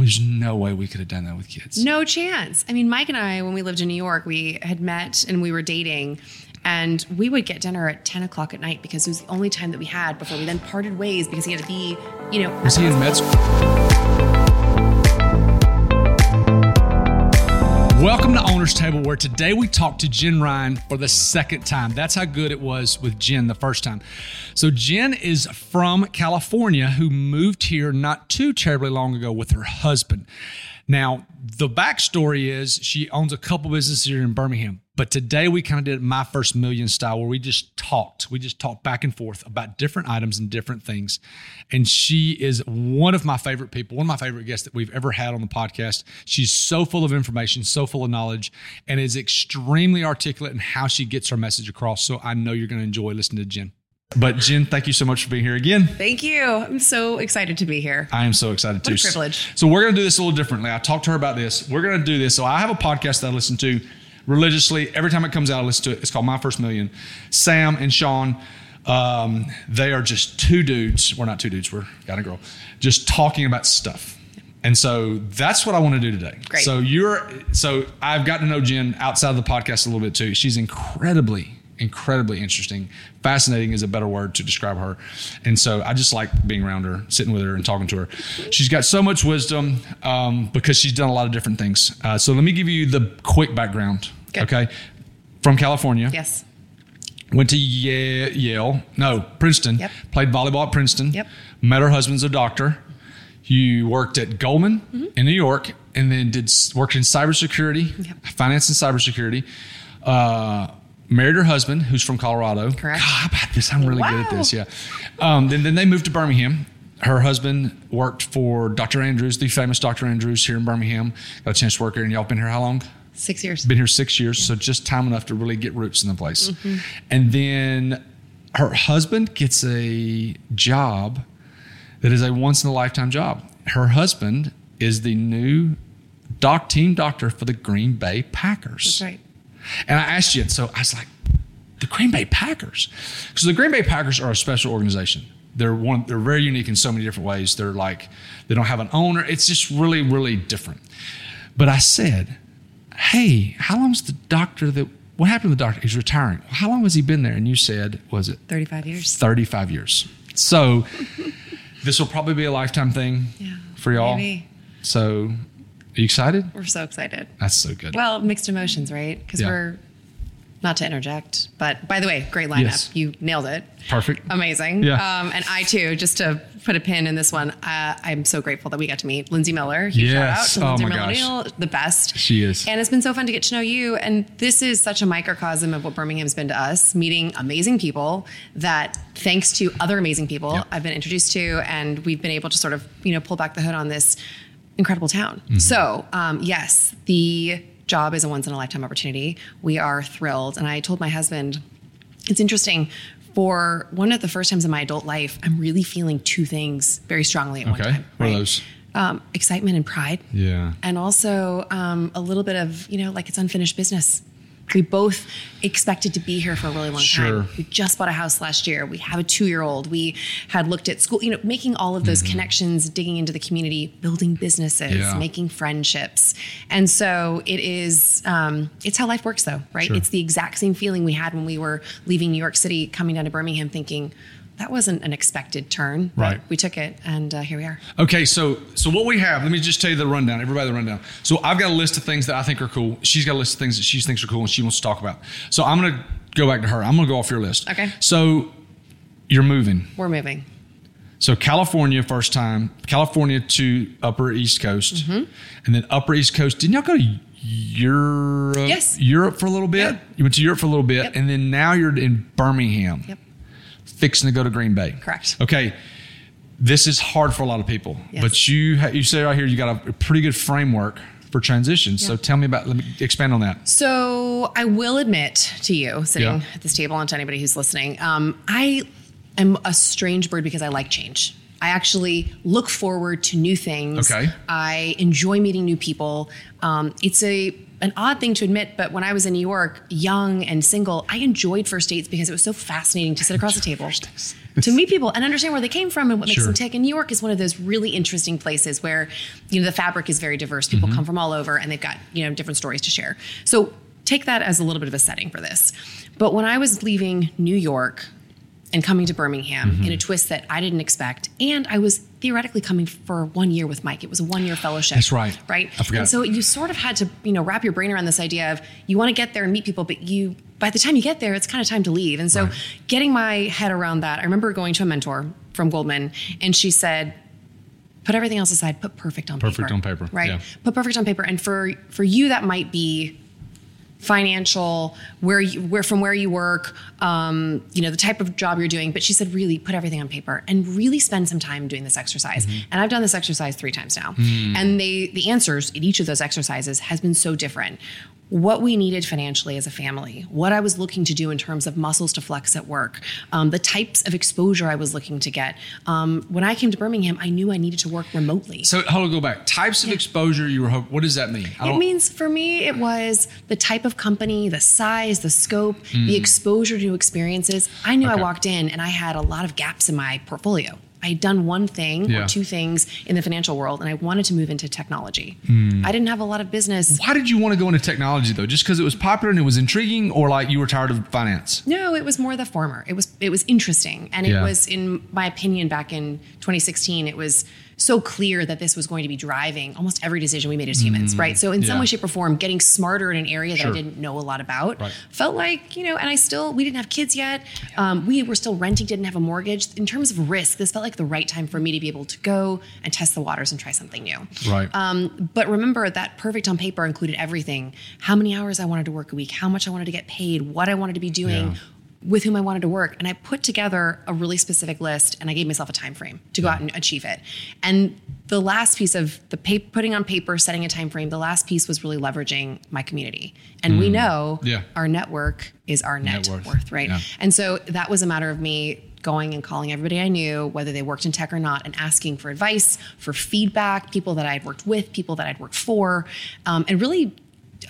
there's no way we could have done that with kids. No chance. I mean, Mike and I, when we lived in New York, we had met and we were dating. And we would get dinner at 10 o'clock at night because it was the only time that we had before we then parted ways because he had to be, you know. Was he in med school? Welcome to Owner's Table, where today we talk to Jen Ryan for the second time. That's how good it was with Jen the first time. So, Jen is from California who moved here not too terribly long ago with her husband. Now, the backstory is she owns a couple businesses here in Birmingham. But today we kind of did my first million style where we just talked. We just talked back and forth about different items and different things. And she is one of my favorite people, one of my favorite guests that we've ever had on the podcast. She's so full of information, so full of knowledge, and is extremely articulate in how she gets her message across. So I know you're going to enjoy listening to Jen. But Jen, thank you so much for being here again. Thank you. I'm so excited to be here. I am so excited too. A privilege. So we're going to do this a little differently. I talked to her about this. We're going to do this. So I have a podcast that I listen to religiously. Every time it comes out, I listen to it. It's called My First Million. Sam and Shaan, um, they are just two dudes. We're not two dudes. We're guy and girl, just talking about stuff. And so that's what I want to do today. Great. So you're so I've gotten to know Jen outside of the podcast a little bit too. She's incredibly incredibly interesting. Fascinating is a better word to describe her. And so I just like being around her, sitting with her, and talking to her. She's got so much wisdom um, because she's done a lot of different things. Uh, so let me give you the quick background. Good. Okay. From California. Yes. Went to Yale, Yale, no, Princeton. Yep. Played volleyball at Princeton. Yep. Met her husband's a doctor. You worked at Goldman Mm-hmm. in New York, and then did worked in cybersecurity, Yep. finance and cybersecurity. Uh, married her husband, who's from Colorado. Correct. God, about this? I'm really good at this. Yeah. Um, then, then they moved to Birmingham. Her husband worked for Dr. Andrews, the famous Dr. Andrews here in Birmingham. Got a chance to work here, and y'all been here how long? Six years. been here six years, so just time enough to really get roots in the place. Mm-hmm. And then her husband gets a job that is a once in a lifetime job. Her husband is the new doc team doctor for the Green Bay Packers. That's right. And I asked you, so I was like, the Green Bay Packers. So the Green Bay Packers are a special organization. They're one. They're very unique in so many different ways. They're like they don't have an owner. It's just really, really different. But I said, "Hey, how long's the doctor that? What happened to the doctor? He's retiring. How long has he been there?" And you said, "Was it 35 years. 35 years?" So this will probably be a lifetime thing Yeah. for y'all. Maybe. So, are you excited? We're so excited. That's so good. Well, mixed emotions, right? Because Yeah. we're not to interject, but by the way, great lineup. Yes. You nailed it. Perfect. Amazing. Yeah. Um, and I too, just to put a pin in this one, uh, I'm so grateful that we got to meet Lindsay Miller. Huge Yes. shout out to Oh Lindsay my gosh. Miller, the best. She is. And it's been so fun to get to know you. And this is such a microcosm of what Birmingham's been to us, meeting amazing people that thanks to other amazing people Yep. I've been introduced to, and we've been able to sort of, you know, pull back the hood on this incredible town. Mm-hmm. So, um, yes, the job is a once in a lifetime opportunity. We are thrilled. And I told my husband, it's interesting. For one of the first times in my adult life, I'm really feeling two things very strongly at one Okay. time. What are those? Um, excitement and pride Yeah. and also um, a little bit of you know like it's unfinished business we both expected to be here for a really long Sure. time we just bought a house last year we have a two-year-old we had looked at school you know making all of those connections digging into the community building businesses Mm-hmm. Yeah. making friendships and so it is um, it's how life works though right Sure. it's the exact same feeling we had when we were leaving new york city coming down to birmingham thinking that wasn't an expected turn but Right. we took it and uh, here we are Okay, so so what we have, let me just tell you the rundown. Everybody, the rundown. So I've got a list of things that I think are cool. She's got a list of things that she thinks are cool and she wants to talk about. So I'm gonna go back to her. I'm gonna go off your list. Okay. So you're moving. we're moving So California, first time, California to Upper East Coast, Mm-hmm. and then Upper East Coast. Didn't y'all go to Europe? Yes. Europe for a little bit. Yep. You went to Europe for a little bit, Yep. and then now you're in Birmingham, yep fixing to go to Green Bay. Correct. Okay. This is hard for a lot of people, Yes. but you ha- you say right here you got a pretty good framework for transition. So tell me about. Let me expand on that. So I will admit to you, sitting Yeah. at this table, and to anybody who's listening, um, I am a strange bird because I like change. I actually look forward to new things. Okay. I enjoy meeting new people. Um, it's a an odd thing to admit, but when I was in New York, young and single, I enjoyed first dates because it was so fascinating to sit across the table. to meet people and understand where they came from and what makes Sure. them tick. And New York is one of those really interesting places where, you know, the fabric is very diverse. People Mm-hmm. come from all over and they've got, you know, different stories to share. So take that as a little bit of a setting for this. But when I was leaving New York and coming to Birmingham Mm-hmm. in a twist that I didn't expect, and I was theoretically coming for one year with Mike. It was a one year fellowship. That's right. Right. I forgot. And so you sort of had to, you know, wrap your brain around this idea of you want to get there and meet people, but you by the time you get there, it's kind of time to leave. And so Right. getting my head around that, I remember going to a mentor from Goldman, and she said, put everything else aside, put perfect on Perfect paper. Perfect on paper, Right. yeah. Put perfect on paper. And for for you, that might be financial, where you where from where you work, um, you know, the type of job you're doing. But she said, really put everything on paper and really spend some time doing this exercise. Mm-hmm. And I've done this exercise three times now. Mm. And they the answers in each of those exercises has been so different. What we needed financially as a family, what I was looking to do in terms of muscles to flex at work, um, the types of exposure I was looking to get. Um, when I came to Birmingham, I knew I needed to work remotely. So hold on, go back. Types of exposure you were hoping. What does that mean? It means for me, it was the type of company, the size, the scope, the exposure to experiences. I knew Mm. Okay. I walked in and I had a lot of gaps in my portfolio. I had done one thing Yeah. or two things in the financial world, and I wanted to move into technology. Mm. I didn't have a lot of business. Why did you want to go into technology though? Just because it was popular and it was intriguing, or like you were tired of finance? No, it was more the former. It was it was interesting, and it Yeah. was, in my opinion, back in 2016, it was so clear that this was going to be driving almost every decision we made as humans, right? So in some Mm. Way, shape, or form, getting smarter in an area that Sure. I didn't know a lot about Right. felt like you know. And I still we didn't have kids yet. Um, we were still renting, didn't have a mortgage. In terms of risk, this felt like the right time for me to be able to go and test the waters and try something new. Right. Um, but remember that perfect on paper included everything: how many hours I wanted to work a week, how much I wanted to get paid, what I wanted to be doing, Yeah. With whom I wanted to work. And I put together a really specific list, and I gave myself a time frame to go out and achieve it. And the last piece of the pa- putting on paper, setting a time frame, the last piece was really leveraging my community. And we know Mm. Yeah. our network is our net, Net worth. worth, right? Yeah. And so that was a matter of me going and calling everybody I knew, whether they worked in tech or not, and asking for advice, for feedback, people that I'd worked with, people that I'd worked for, um, and really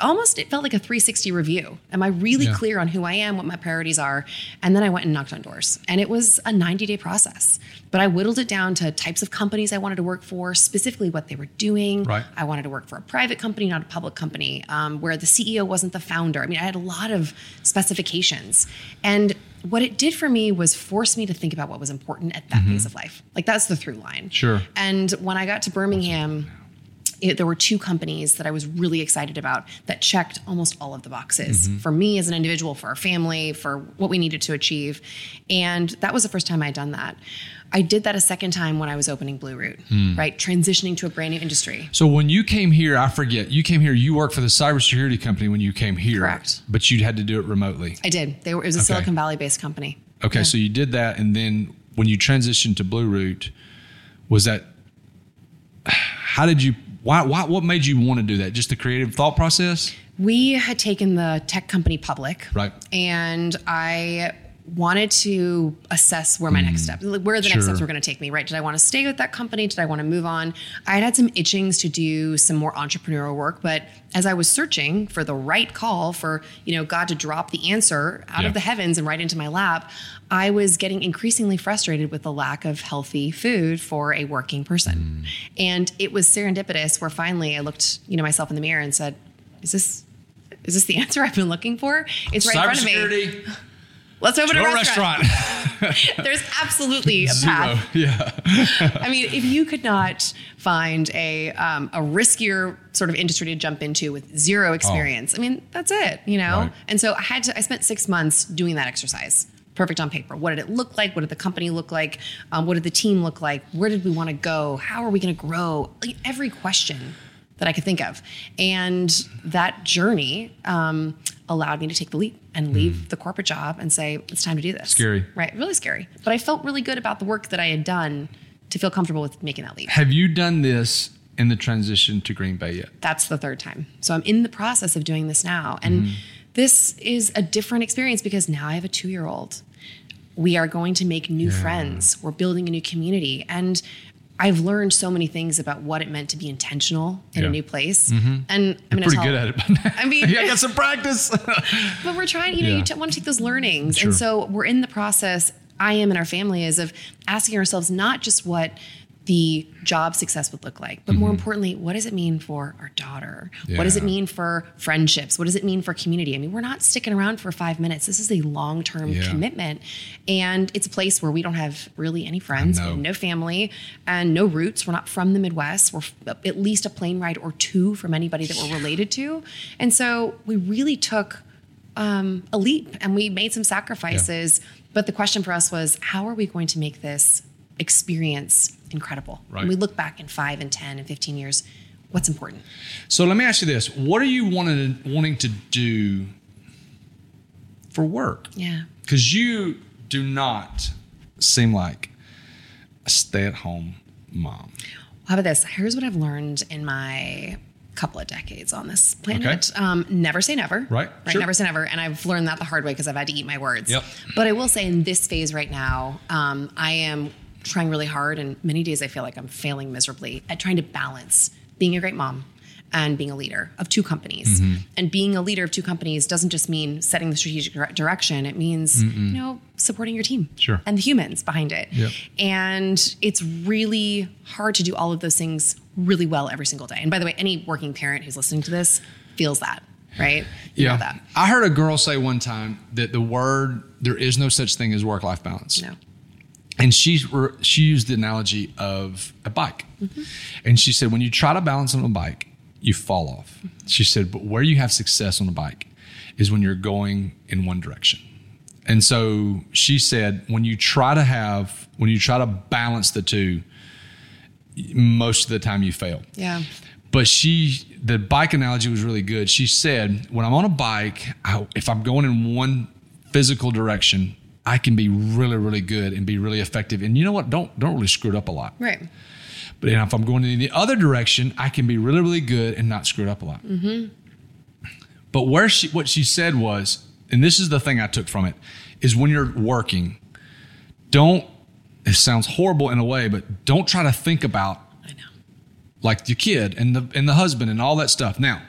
almost it felt like a 360 review. Am I really Yeah. clear on who I am, what my priorities are? And then I went and knocked on doors. And it was a 90 day process. But I whittled it down to types of companies I wanted to work for, specifically what they were doing. Right. I wanted to work for a private company, not a public company, um, where the CEO wasn't the founder. I mean, I had a lot of specifications. And what it did for me was force me to think about what was important at that phase of life. Like that's the through line. Mm-hmm. Sure. And when I got to Birmingham, it, there were two companies that I was really excited about that checked almost all of the boxes Mm-hmm. for me as an individual, for our family, for what we needed to achieve. And that was the first time I'd done that. I did that a second time when I was opening Blue Root, Hmm. right? Transitioning to a brand new industry. So when you came here, I forget, you came here, you worked for the cybersecurity company when you came here. Correct. But you had to do it remotely. I did. They were, it was a Okay. Silicon Valley based company. Okay, so you did that, and then when you transitioned to Blue Root, was that? How did you? Why? Why? What made you want to do that? Just the creative thought process, We had taken the tech company public. right? and I wanted to assess where my next mm. steps, like, where the Sure. next steps were going to take me. Right? Did I want to stay with that company? Did I want to move on? I had had some itchings to do some more entrepreneurial work, but as I was searching for the right call for you know God to drop the answer out Yeah. of the heavens and right into my lap, I was getting increasingly frustrated with the lack of healthy food for a working person, mm. and it was serendipitous where finally I looked you know myself in the mirror and said, "Is this?" Is this the answer I've been looking for? It's right in front of me. Let's open a restaurant. restaurant. There's absolutely a Zero. path. Yeah. I mean, if you could not find a um, a riskier sort of industry to jump into with zero experience, I mean, that's it. You know. Oh. Right. And so I had to. I spent six months doing that exercise. Perfect on paper. What did it look like? What did the company look like? Um, what did the team look like? Where did we want to go? How are we going to grow? Like every question that I could think of, and that journey um, allowed me to take the leap and leave the corporate job and say it's time to do this. Hmm. Scary. right? Really scary. But I felt really good about the work that I had done to feel comfortable with making that leap. Have you done this in the transition to Green Bay yet? That's the third time. So I'm in the process of doing this now. And Mm-hmm. this is a different experience because now I have a two year old. We are going to make new friends. We're building a new community. And I've learned so many things about what it meant to be intentional in Yeah. a new place. Mm-hmm. And I'm Pretty tell, good at it. now. I mean- I got some practice. but we're trying, you know, Yeah. you t- want to take those learnings. Sure. And so we're in the process I am and our family is of asking ourselves not just what the job success would look like, but more importantly, what does it mean for our daughter? What does it Mm-hmm. Mean for friendships? What does it mean for community? I mean, we're not sticking around for five minutes. This is a long term Yeah. commitment. And it's a place where we don't have really any friends, we know. have no family, and no roots. We're not from the Midwest. We're at least a plane ride or two from anybody that we're related to. And so we really took um, a leap and we made some sacrifices. But the question for us was, how are we going to make this experience incredible? Right. When we look back in five and 10 and 15 years, what's important? So let me ask you this: What are you wanting wanting to do for work? Yeah. Because you do not seem like a stay-at-home mom. How about this? Here's what I've learned in my couple of decades on this planet. Okay. Um, never say never. Right. Right. Sure. Never say never. And I've learned that the hard way because I've had to eat my words. Yep. But I will say in this phase right now, um, I am trying really hard, and many days I feel like I'm failing miserably at trying to balance being a great mom and being a leader of two companies. Mm-hmm. And being a leader of two companies doesn't just mean setting the strategic direction. It means, you know, supporting your team Sure. and the humans behind it. Yep. And it's really hard to do all of those things really well every single day. And by the way, any working parent who's listening to this feels that, right? You know that. I heard a girl say one time that the word there is no such thing as work-life balance. No. And she she used the analogy of a bike, Mm-hmm. and she said when you try to balance on a bike, you fall off. She said, but where you have success on a bike is when you're going in one direction. And so she said, when you try to have when you try to balance the two, most of the time you fail. Yeah. But she, the bike analogy was really good. She said, when I'm on a bike, I, if I'm going in one physical direction, I can be really, really good and be really effective. And you know what? Don't don't really screw it up a lot. Right. But if I'm going in the other direction, I can be really, really good and not screw it up a lot. Mm-hmm. But where she, what she said was, and this is the thing I took from it, is when you're working, don't. It sounds horrible in a way, but don't try to think about I know. like your kid and the and the husband and all that stuff. Now,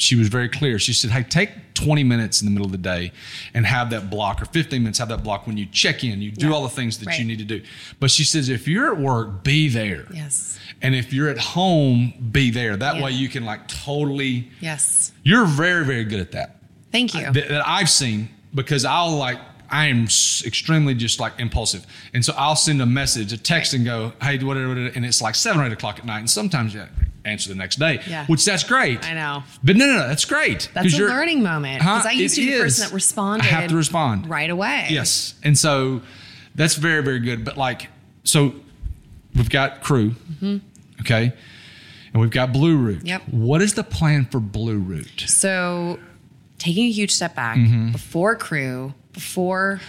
she was very clear. She said, "Hey, take 20 minutes in the middle of the day and have that block, or 15 minutes have that block when you check in. You do Yeah. all the things that you need to do." But she says, if you're at work, be there. Yes. And if you're at home, be there. That Yeah. way you can like totally. Yes. You're very very good at that. Thank you. That, that I've seen because I'll like. I am extremely just like impulsive, and so I'll send a message, a text, and go, "Hey, whatever," whatever," and it's like seven or eight o'clock at night, and sometimes you answer the next day, Yeah. which that's great. I know. but no, no, no, that's great. That's a learning moment. Huh? Because I used It to be the person that responded. I have to respond right away. Yes, and so that's very, very good. But like, so we've got crew, okay, and we've got Blue Root. Mm-hmm. Yep. What is the plan for Blue Root? So taking a huge step back Mm-hmm. before crew, before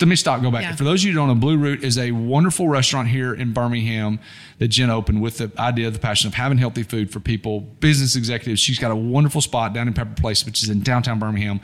Let me stop. Go back. Yeah. For those of you who don't know, Blue Root is a wonderful restaurant here in Birmingham that Jen opened with the idea, of the passion of having healthy food for people, business executives. She's got a wonderful spot down in Pepper Place, which is in downtown Birmingham.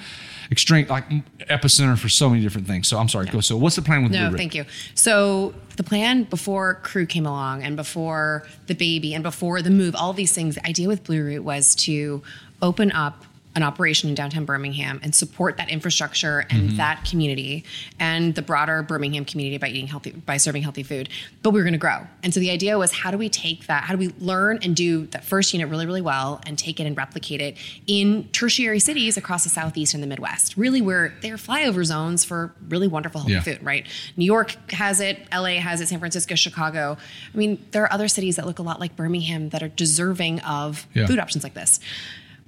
Extreme, like epicenter for so many different things. So I'm sorry. Go. So what's the plan with Blue No, Root? thank you. So the plan before crew came along and before the baby and before the move, all these things, the idea with Blue Root was to open up an operation in downtown Birmingham and support that infrastructure and Mm-hmm. that community and the broader Birmingham community by eating healthy by serving healthy food. But we were going to grow. And so the idea was how do we take that, how do we learn and do that first unit really, really well and take it and replicate it in tertiary cities across the southeast and the Midwest, really where they're flyover zones for really wonderful healthy Yeah. food right? New York has it, LA has it, San Francisco, Chicago. I mean, there are other cities that look a lot like Birmingham that are deserving of Yeah. food options like this.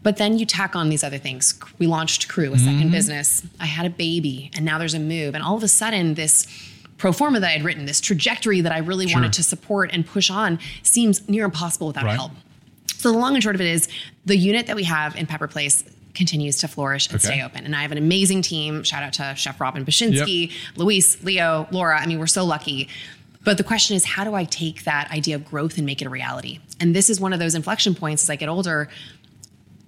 But then you tack on these other things. We launched Crew, a 2nd Mm-hmm. business. I had a baby, and now there's a move. And all of a sudden, this pro forma that I had written, this trajectory that I really Sure. wanted to support and push on, seems near impossible without Right. help. So the long and short of it is the unit that we have in Pepper Place continues to flourish and Okay. stay open. And I have an amazing team. Shout out to Chef Robin Bashinsky, Luis, Leo, Laura. I mean, we're so lucky. But the question is, how do I take that idea of growth and make it a reality? And this is one of those inflection points as I get older.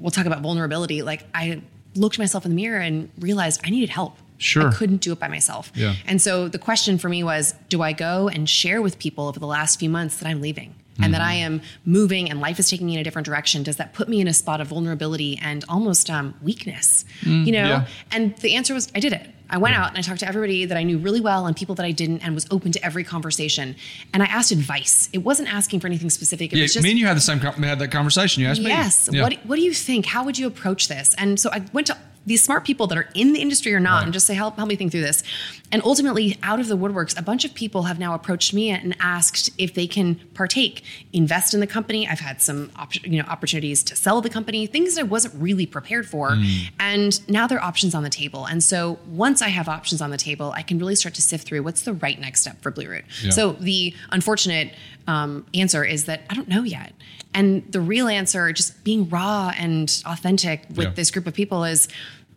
We'll talk about vulnerability. Like I looked myself in the mirror and realized I needed help. Sure. I couldn't do it by myself. Yeah. And so the question for me was, do I go and share with people over the last few months that I'm leaving? And that I am moving and life is taking me in a different direction. Does that put me in a spot of vulnerability and almost um, weakness? you know? yeah. And the answer was, I did it. I went hmm. out and I talked to everybody that I knew really well and people that I didn't, and was open to every conversation. And I asked advice. It wasn't asking for anything specific. It Yeah, was just me and you had the same had that conversation. You asked me. Yes. Yeah. What What do you think? How would you approach this? And so I went to these smart people that are in the industry or not, Right. and just say, help help me think through this. And ultimately, out of the woodworks, a bunch of people have now approached me and asked if they can partake, invest in the company. I've had some op- you know opportunities to sell the company, things that I wasn't really prepared for, Mm. and now there are options on the table. And so once I have options on the table, I can really start to sift through what's the right next step for Blue Root. Yeah. So the unfortunate um, answer is that I don't know yet. And the real answer, just being raw and authentic with Yeah. this group of people, is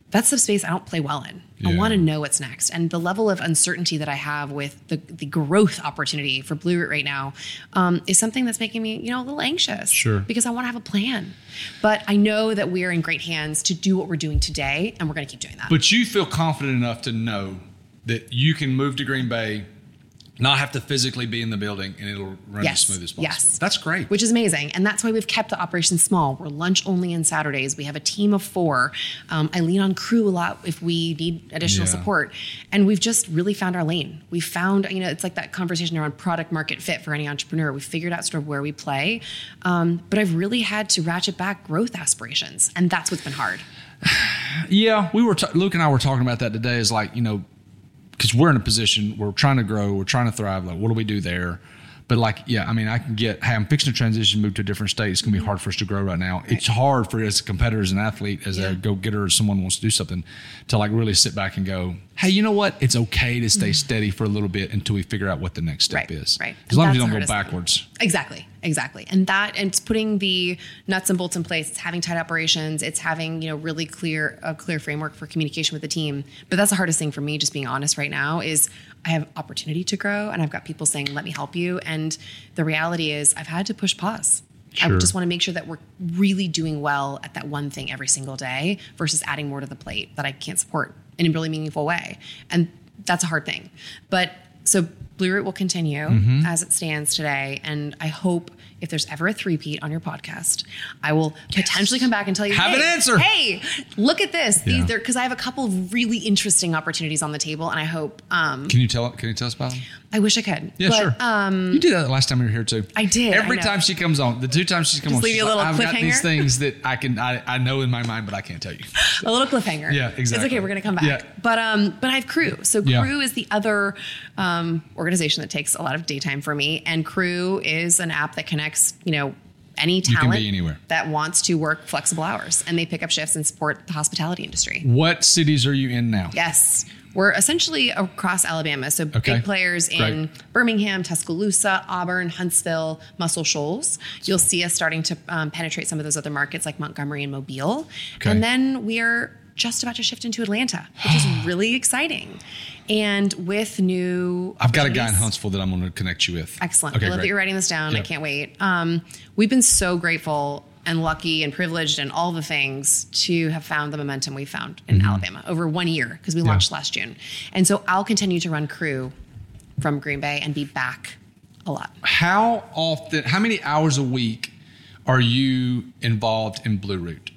that's the space I don't play well in. I want to know what's next. And the level of uncertainty that I have with the, the growth opportunity for Blue Root right now um, is something that's making me, you know, a little anxious. Sure. Because I want to have a plan. But I know that we're in great hands to do what we're doing today, and we're going to keep doing that. But you feel confident enough to know that you can move to Green Bay, not have to physically be in the building, and it'll run Yes. as smooth as possible. Yes. That's great. which is amazing. And that's why we've kept the operation small. We're lunch only on Saturdays. We have a team of four. Um, I lean on crew a lot if we need additional Yeah. support. And we've just really found our lane. We found, you know, it's like that conversation around product market fit for any entrepreneur. We figured out sort of where we play. Um, but I've really had to ratchet back growth aspirations. And that's what's been hard. Yeah, we were ta- Luke and I were talking about that today. Is like you know, because we're in a position we're trying to grow, we're trying to thrive. Like, what do we do there? But like, yeah, I mean, I can get. Hey, I'm fixing to transition, move to a different state. It's gonna be hard for us to grow right now. It's hard for as a competitor, as an athlete, as Yeah. a go getter, as someone wants to do something, to like really sit back and go, hey, you know what? It's okay to stay steady for a little bit until we figure out what the next step Mm-hmm. Right, is. right. As long as you don't go hardest thing. backwards. Exactly, exactly. And that and it's putting the nuts and bolts in place. It's having tight operations. It's having, you know, really clear a clear framework for communication with the team. But that's the hardest thing for me, just being honest right now, is I have opportunity to grow and I've got people saying, let me help you. And the reality is I've had to push pause. I just want to make sure that we're really doing well at that one thing every single day versus adding more to the plate that I can't support in a really meaningful way. And that's a hard thing. But so Blue Root will continue Mm-hmm. as it stands today. And I hope if there's ever a three-peat on your podcast, I will potentially come back and tell you, Have hey, an answer." Hey, look at this. Yeah. These there because I have a couple of really interesting opportunities on the table, and I hope um, Can you tell? Can you tell us about them? I wish I could. Yeah, but, sure. Um, you did that the last time you were here too. I did, Every know. time she comes on, the two times she's come on, leave she's you a like, I've got these things that I can, I, I know in my mind, but I can't tell you. a little cliffhanger. Yeah, exactly. It's okay. We're gonna come back. Yeah. But um, but I have Crew. So Yeah. Crew is the other um, organization that takes a lot of daytime for me, and Crew is an app that connects you know any talent that wants to work flexible hours, and they pick up shifts and support the hospitality industry. What cities are you in now? Yes. We're essentially across Alabama. So Okay. big players in Great. Birmingham, Tuscaloosa, Auburn, Huntsville, Muscle Shoals. You'll see us starting to um, penetrate some of those other markets like Montgomery and Mobile. Okay. And then we are just about to shift into Atlanta, which is really exciting. And with new I've got a guy in Huntsville that I'm going to connect you with. Excellent. Okay, I love great. that you're writing this down. I can't wait. Um, we've been so grateful and lucky and privileged and all the things to have found the momentum we found in Mm-hmm. Alabama over one year because we launched last June. And so I'll continue to run crew from Green Bay and be back a lot. How often? How many hours a week are you involved in Blue Root?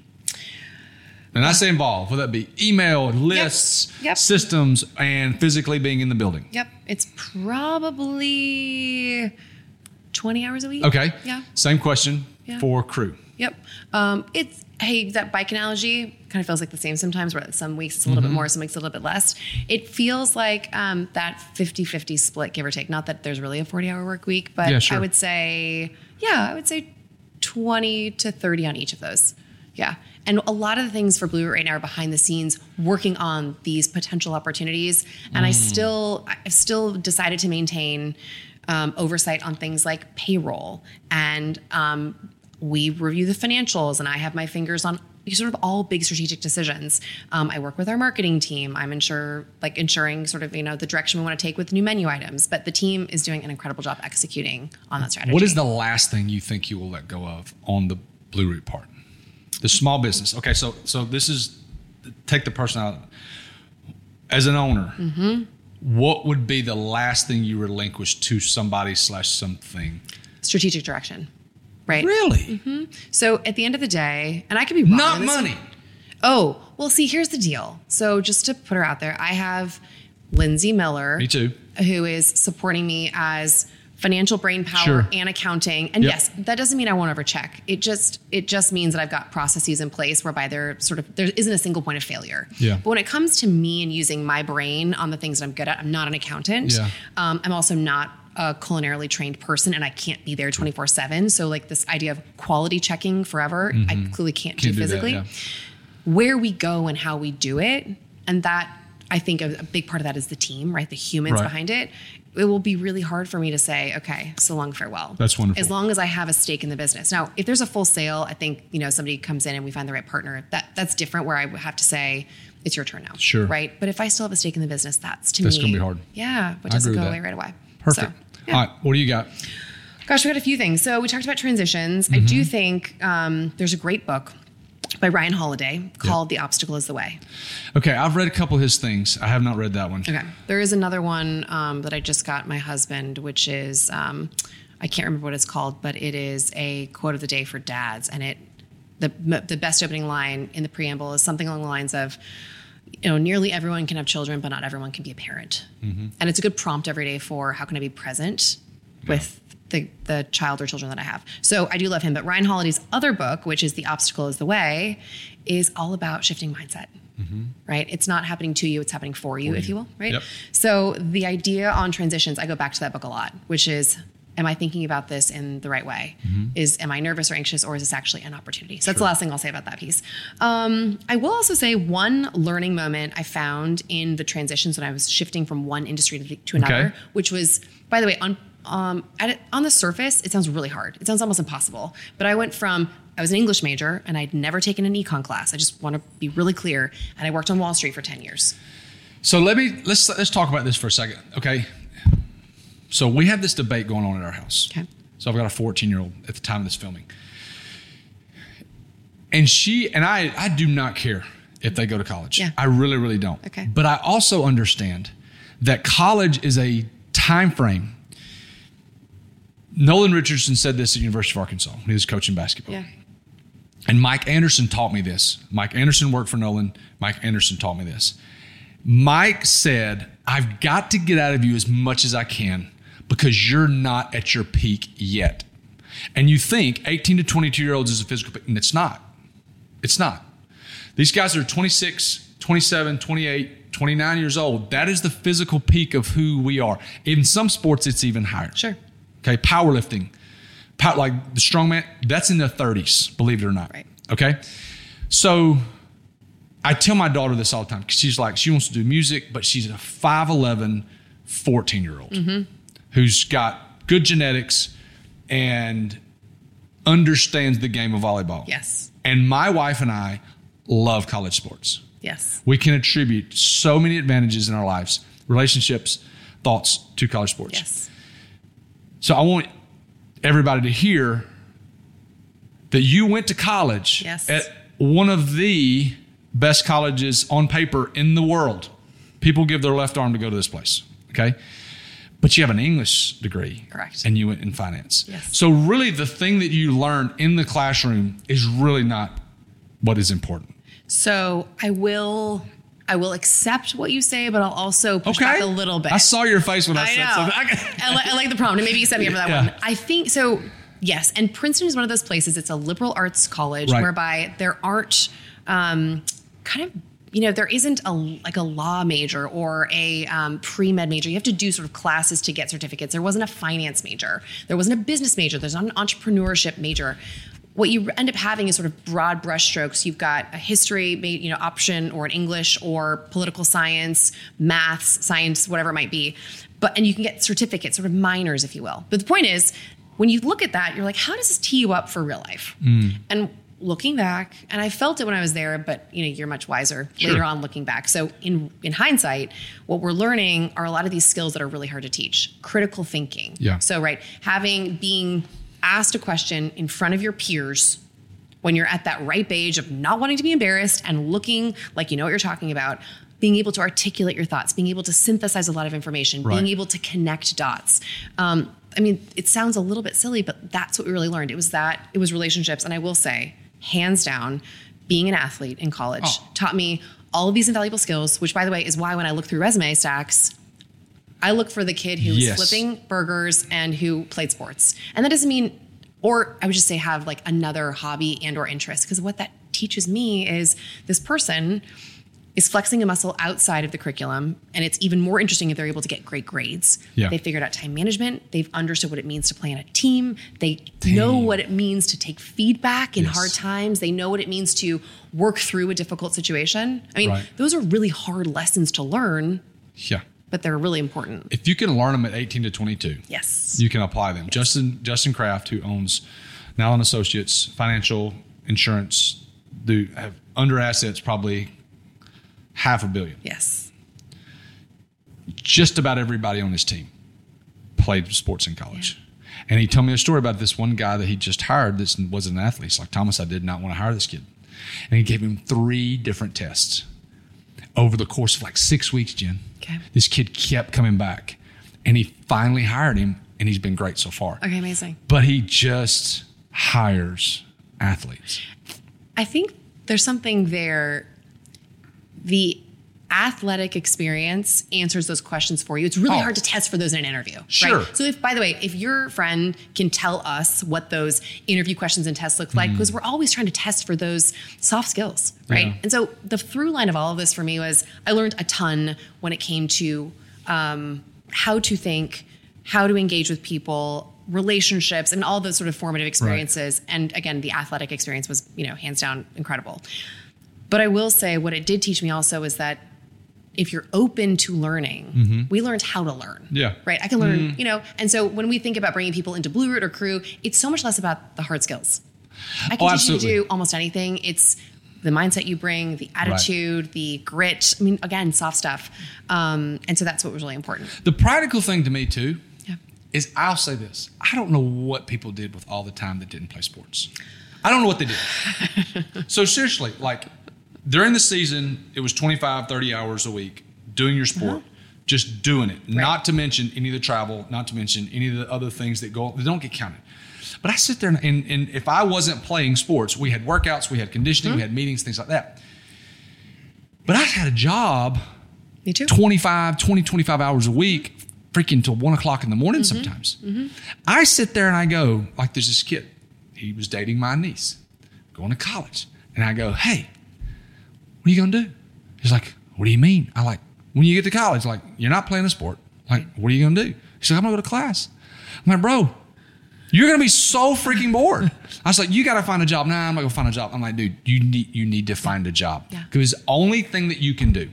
And I say involved. Will that be email, lists, Yep. systems, and physically being in the building? Yep. It's probably 20 hours a week. Okay. Yeah. Same question Yeah. for crew. Yep. Um, it's hey, that bike analogy kind of feels like the same sometimes, where some weeks it's a little Mm-hmm. bit more, some weeks a little bit less. It feels like um, that 50-50 split, give or take. Not that there's really a 40-hour work week, but Yeah, sure. I would say, yeah, I would say 20 to 30 on each of those. Yeah. And a lot of the things for Blue right now are behind the scenes working on these potential opportunities. And Mm. I still, I've still decided to maintain um, oversight on things like payroll. And um, we review the financials, and I have my fingers on sort of all big strategic decisions. Um, I work with our marketing team. I'm ensure like ensuring sort of you know the direction we want to take with new menu items. But the team is doing an incredible job executing on that strategy. What is the last thing you think you will let go of on the Blue Root part? The small business. Okay, so so this is take the person out. As an owner, Mm-hmm. what would be the last thing you relinquish to somebody slash something? strategic direction? Right. Really? So at the end of the day, and I could be wrong. Not money. Oh, well, see, here's the deal. So just to put her out there, I have Lindsay Miller. Me too. Who is supporting me as financial brain power Sure. and accounting. And Yep. yes, that doesn't mean I won't ever check. It just it just means that I've got processes in place whereby there sort of there isn't a single point of failure. Yeah. But when it comes to me and using my brain on the things that I'm good at, I'm not an accountant. Yeah. Um, I'm also not a culinarily trained person and I can't be there 24 7. So like this idea of quality checking forever, I clearly can't, Mm-hmm. Can't do do that, physically yeah. where we go and how we do it and that i think a, a big part of that is the team right the humans Right. behind it it will be really hard for me to say okay so long farewell That's wonderful. as long as i have a stake in the business now if there's a full sale i think you know somebody comes in and we find the right partner that that's different where i would have to say it's your turn now Sure. right but if i still have a stake in the business that's to That's me That's gonna be hard. yeah but doesn't go away right away Perfect. So, yeah. All right. What do you got? Gosh, we got a few things. So we talked about transitions. I Mm-hmm. do think um, there's a great book by Ryan Holiday called "The Obstacle Is the Way." Okay, I've read a couple of his things. I have not read that one. Okay, there is another one um, that I just got my husband, which is um, I can't remember what it's called, but it is a quote of the day for dads, and it the the best opening line in the preamble is something along the lines of. You know, nearly everyone can have children, but not everyone can be a parent. Mm-hmm. And it's a good prompt every day for how can I be present with the, the child or children that I have. So I do love him. But Ryan Holiday's other book, which is The Obstacle is the Way, is all about shifting mindset. Mm-hmm. Right? It's not happening to you, it's happening for you, if you will. Right. Yep. So the idea on transitions, I go back to that book a lot, which is am I thinking about this in the right way? Is am I nervous or anxious or is this actually an opportunity? So that's the last thing I'll say about that piece. Um, I will also say one learning moment I found in the transitions when I was shifting from one industry to, the, to another, Okay. which was, by the way, on um, at on the surface, it sounds really hard. It sounds almost impossible. But I went from I was an English major and I'd never taken an econ class. I just want to be really clear. And I worked on Wall Street for ten years. So let me let's let's talk about this for a second, okay? So we have this debate going on at our house. Okay. So I've got a 14 year old at the time of this filming, and she and I I do not care if they go to college. Yeah. I really really don't. Okay. But I also understand that college is a time frame. Nolan Richardson said this at the University of Arkansas when he was coaching basketball. Yeah. And Mike Anderson taught me this. Mike Anderson worked for Nolan. Mike Anderson taught me this. Mike said, I've got to get out of you as much as I can because you're not at your peak yet. And you think 18 to 22 year olds is a physical peak, and it's not. It's not. These guys are 26, 27, 28, 29 years old. That is the physical peak of who we are. In some sports, it's even higher. Sure. Okay, powerlifting, pow, like the strongman, that's in the 30s, believe it or not. Right. Okay, so I tell my daughter this all the time because she's like, she wants to do music, but she's a 5'11, 14 year old Mm-hmm. Who's got good genetics and understands the game of volleyball. Yes. And my wife and I love college sports. Yes. We can attribute so many advantages in our lives, relationships, thoughts to college sports. Yes. So I want everybody to hear that you went to college Yes. at one of the best colleges on paper in the world. People give their left arm to go to this place, okay? But you have an English degree. Correct. And you went in finance. Yes. So really the thing that you learn in the classroom is really not what is important. So I will I will accept what you say, but I'll also push Okay. back a little bit. I saw your face when I, I said know. something. I, li- I like the prompt, and maybe you set me up for that Yeah. one. I think so. Yes, and Princeton is one of those places. It's a liberal arts college Right. whereby there aren't um, kind of you know there isn't a like a law major or a um, pre med major. You have to do sort of classes to get certificates. There wasn't a finance major. There wasn't a business major. There's not an entrepreneurship major. What you end up having is sort of broad brushstrokes. You've got a history, you know, option, or an English, or political science, maths, science, whatever it might be. But and you can get certificates, sort of minors, if you will. But the point is, when you look at that, you're like, how does this tee you up for real life? And looking back, and I felt it when I was there, but you know, you're much wiser Sure. later on looking back. So in in hindsight, what we're learning are a lot of these skills that are really hard to teach. Critical thinking. Yeah. So right, having being asked a question in front of your peers when you're at that ripe age of not wanting to be embarrassed and looking like you know what you're talking about, being able to articulate your thoughts, being able to synthesize a lot of information, Right. being able to connect dots. Um, I mean, it sounds a little bit silly, but that's what we really learned. It was that, it was relationships. And I will say, hands down, being an athlete in college Oh. taught me all of these invaluable skills, which by the way is why when I look through resume stacks, I look for the kid who's Yes. flipping burgers and who played sports. And that doesn't mean or I would just say have like another hobby and or interest because what that teaches me is this person is flexing a muscle outside of the curriculum and it's even more interesting if they're able to get great grades. Yeah. They figured out time management, they've understood what it means to play on a team, they know what it means to take feedback in Yes. hard times, they know what it means to work through a difficult situation. I mean, Right. those are really hard lessons to learn, Yeah. but they're really important. If you can learn them at 18 to 22, Yes. you can apply them. Justin Justin Kraft, who owns Nowlin Associates Financial Insurance, do have under assets probably half a billion. Yes. Just about everybody on his team played sports in college. And he told me a story about this one guy that he just hired that was an athlete. He's like, Thomas, I did not want to hire this kid. And he gave him three different tests over the course of like six weeks, Jen. Okay. This kid kept coming back. And he finally hired him, and he's been great so far. Okay, amazing. But he just hires athletes. I think there's something there. The athletic experience answers those questions for you. It's really Oh. hard to test for those in an interview. Sure. Right? So if by the way, if your friend can tell us what those interview questions and tests look like, because we're always trying to test for those soft skills, right? Yeah. And so the through line of all of this for me was I learned a ton when it came to um, how to think, how to engage with people, relationships, and all those sort of formative experiences. And again, the athletic experience was, you know, hands down incredible. But I will say what it did teach me also is that if you're open to learning, we learned how to learn. Mm-hmm. Yeah. Right. I can learn, you know, and so when we think about bringing people into Blue Root or crew, it's so much less about the hard skills. I can Oh, teach you to do almost anything. It's the mindset you bring, the attitude, the grit. I mean, again, soft stuff. Um, and so that's what was really important. The practical thing to me, too, Yeah. is I'll say this I don't know what people did with all the time that didn't play sports. I don't know what they did. so, seriously, like during the season, it was 25, 30 hours a week doing your sport, mm-hmm. just doing it. Not to mention any of the travel, not to mention any of the other things that go, that don't get counted. But I sit there and, and, and if I wasn't playing sports, we had workouts, we had conditioning, we mm-hmm. had meetings, things like that. But I had a job Me too. 25, 20, 25 hours a week, freaking till one o'clock in the morning mm-hmm. sometimes. I sit there and I go, like, there's this kid. He was dating my niece, going to college. And I go, hey, you going to do? He's like, what do you mean? I like, when you get to college, like, you're not playing a sport. Like, what are you going to do? He's like, I'm going to go to class. I'm like, bro, you're gonna be so freaking bored. I was like, you gotta find a job. Nah, I'm not gonna find a job. I'm like, dude, you need you need to find a job. Yeah. Because the only thing that you can do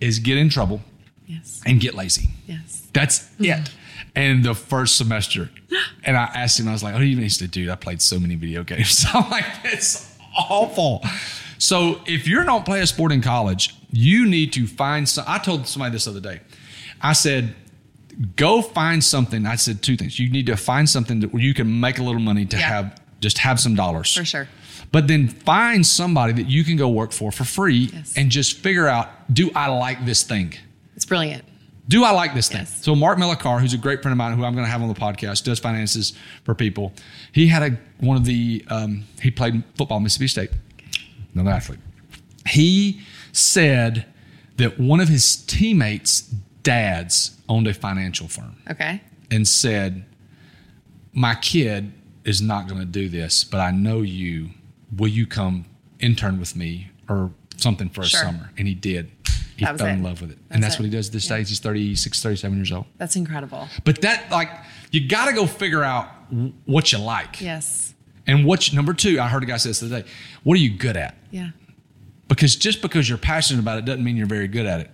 is get in trouble Yes. and get lazy. Yes. That's mm-hmm. it. And the first semester, and I asked him, I was like, "What do you mean?" to do? I played so many video games." I'm like, "It's awful." So if you're not playing a sport in college, you need to find some. I told somebody this other day. I said, "Go find something." I said two things. You need to find something that you can make a little money to Yeah. have just have some dollars For sure. but then find somebody that you can go work for for free Yes. and just figure out: Do I like this thing? It's brilliant. Do I like this thing? Yes. So Mark Millicar, who's a great friend of mine, who I'm going to have on the podcast, does finances for people. He had a one of the um, he played football at Mississippi State, another athlete. He said that one of his teammates' dads owned a financial firm Okay. and said, "My kid is not going to do this, but I know you. Will you come intern with me or something for a Sure. summer?" And he did. He fell in love with it, and That's that's what he it. does this Yeah. day. He's 36, 37 years old. That's incredible. But that, like, you got to go figure out what you like. Yes. And what, you, number two, I heard a guy say this today. What are you good at? Yeah. Because just because you're passionate about it doesn't mean you're very good at it.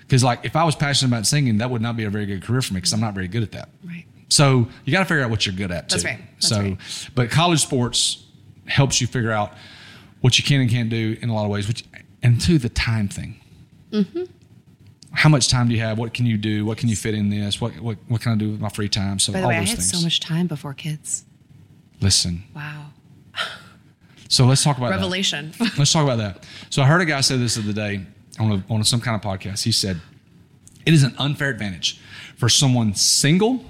Because, like, if I was passionate about singing, that would not be a very good career for me because I'm not very good at that. Right. So you got to figure out what you're good at too. That's right. That's so, right. but college sports helps you figure out what you can and can't do in a lot of ways. Which, and two, the time thing. Mm-hmm. How much time do you have? What can you do? What can you fit in this? What what, what can I do with my free time? So By the all way, I those had things. so much time before kids. Listen. Wow. So let's talk about that. Revelation. Let's talk about that. So I heard a guy say this the other day on, a, on some kind of podcast. He said, It is an unfair advantage for someone single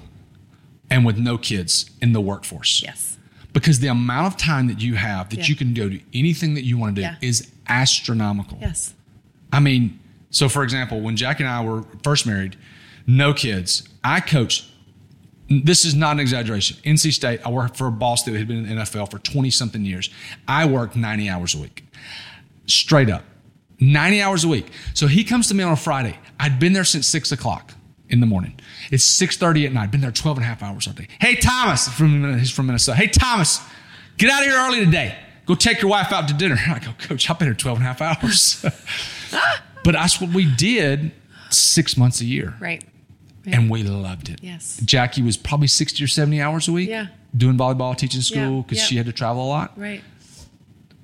and with no kids in the workforce. yes. because the amount of time that you have that Yeah. you can go to anything that you want to do Yeah. is astronomical. Yes. I mean, so for example, when Jack and I were first married, no kids, I coached. This is not an exaggeration. NC State, I worked for a boss that had been in the NFL for 20 something years. I worked 90 hours a week, straight up, 90 hours a week. So he comes to me on a Friday. I'd been there since six o'clock in the morning. It's 6.30 at night. Been there 12 and a half hours all day. Hey, Thomas, from, he's from Minnesota. Hey, Thomas, get out of here early today. Go take your wife out to dinner. I go, Coach, I've been here 12 and a half hours. but that's what we did six months a year. Right. And we loved it. Yes. Jackie was probably 60 or 70 hours a week Yeah. doing volleyball, teaching school because yeah. she had to travel a lot. Right.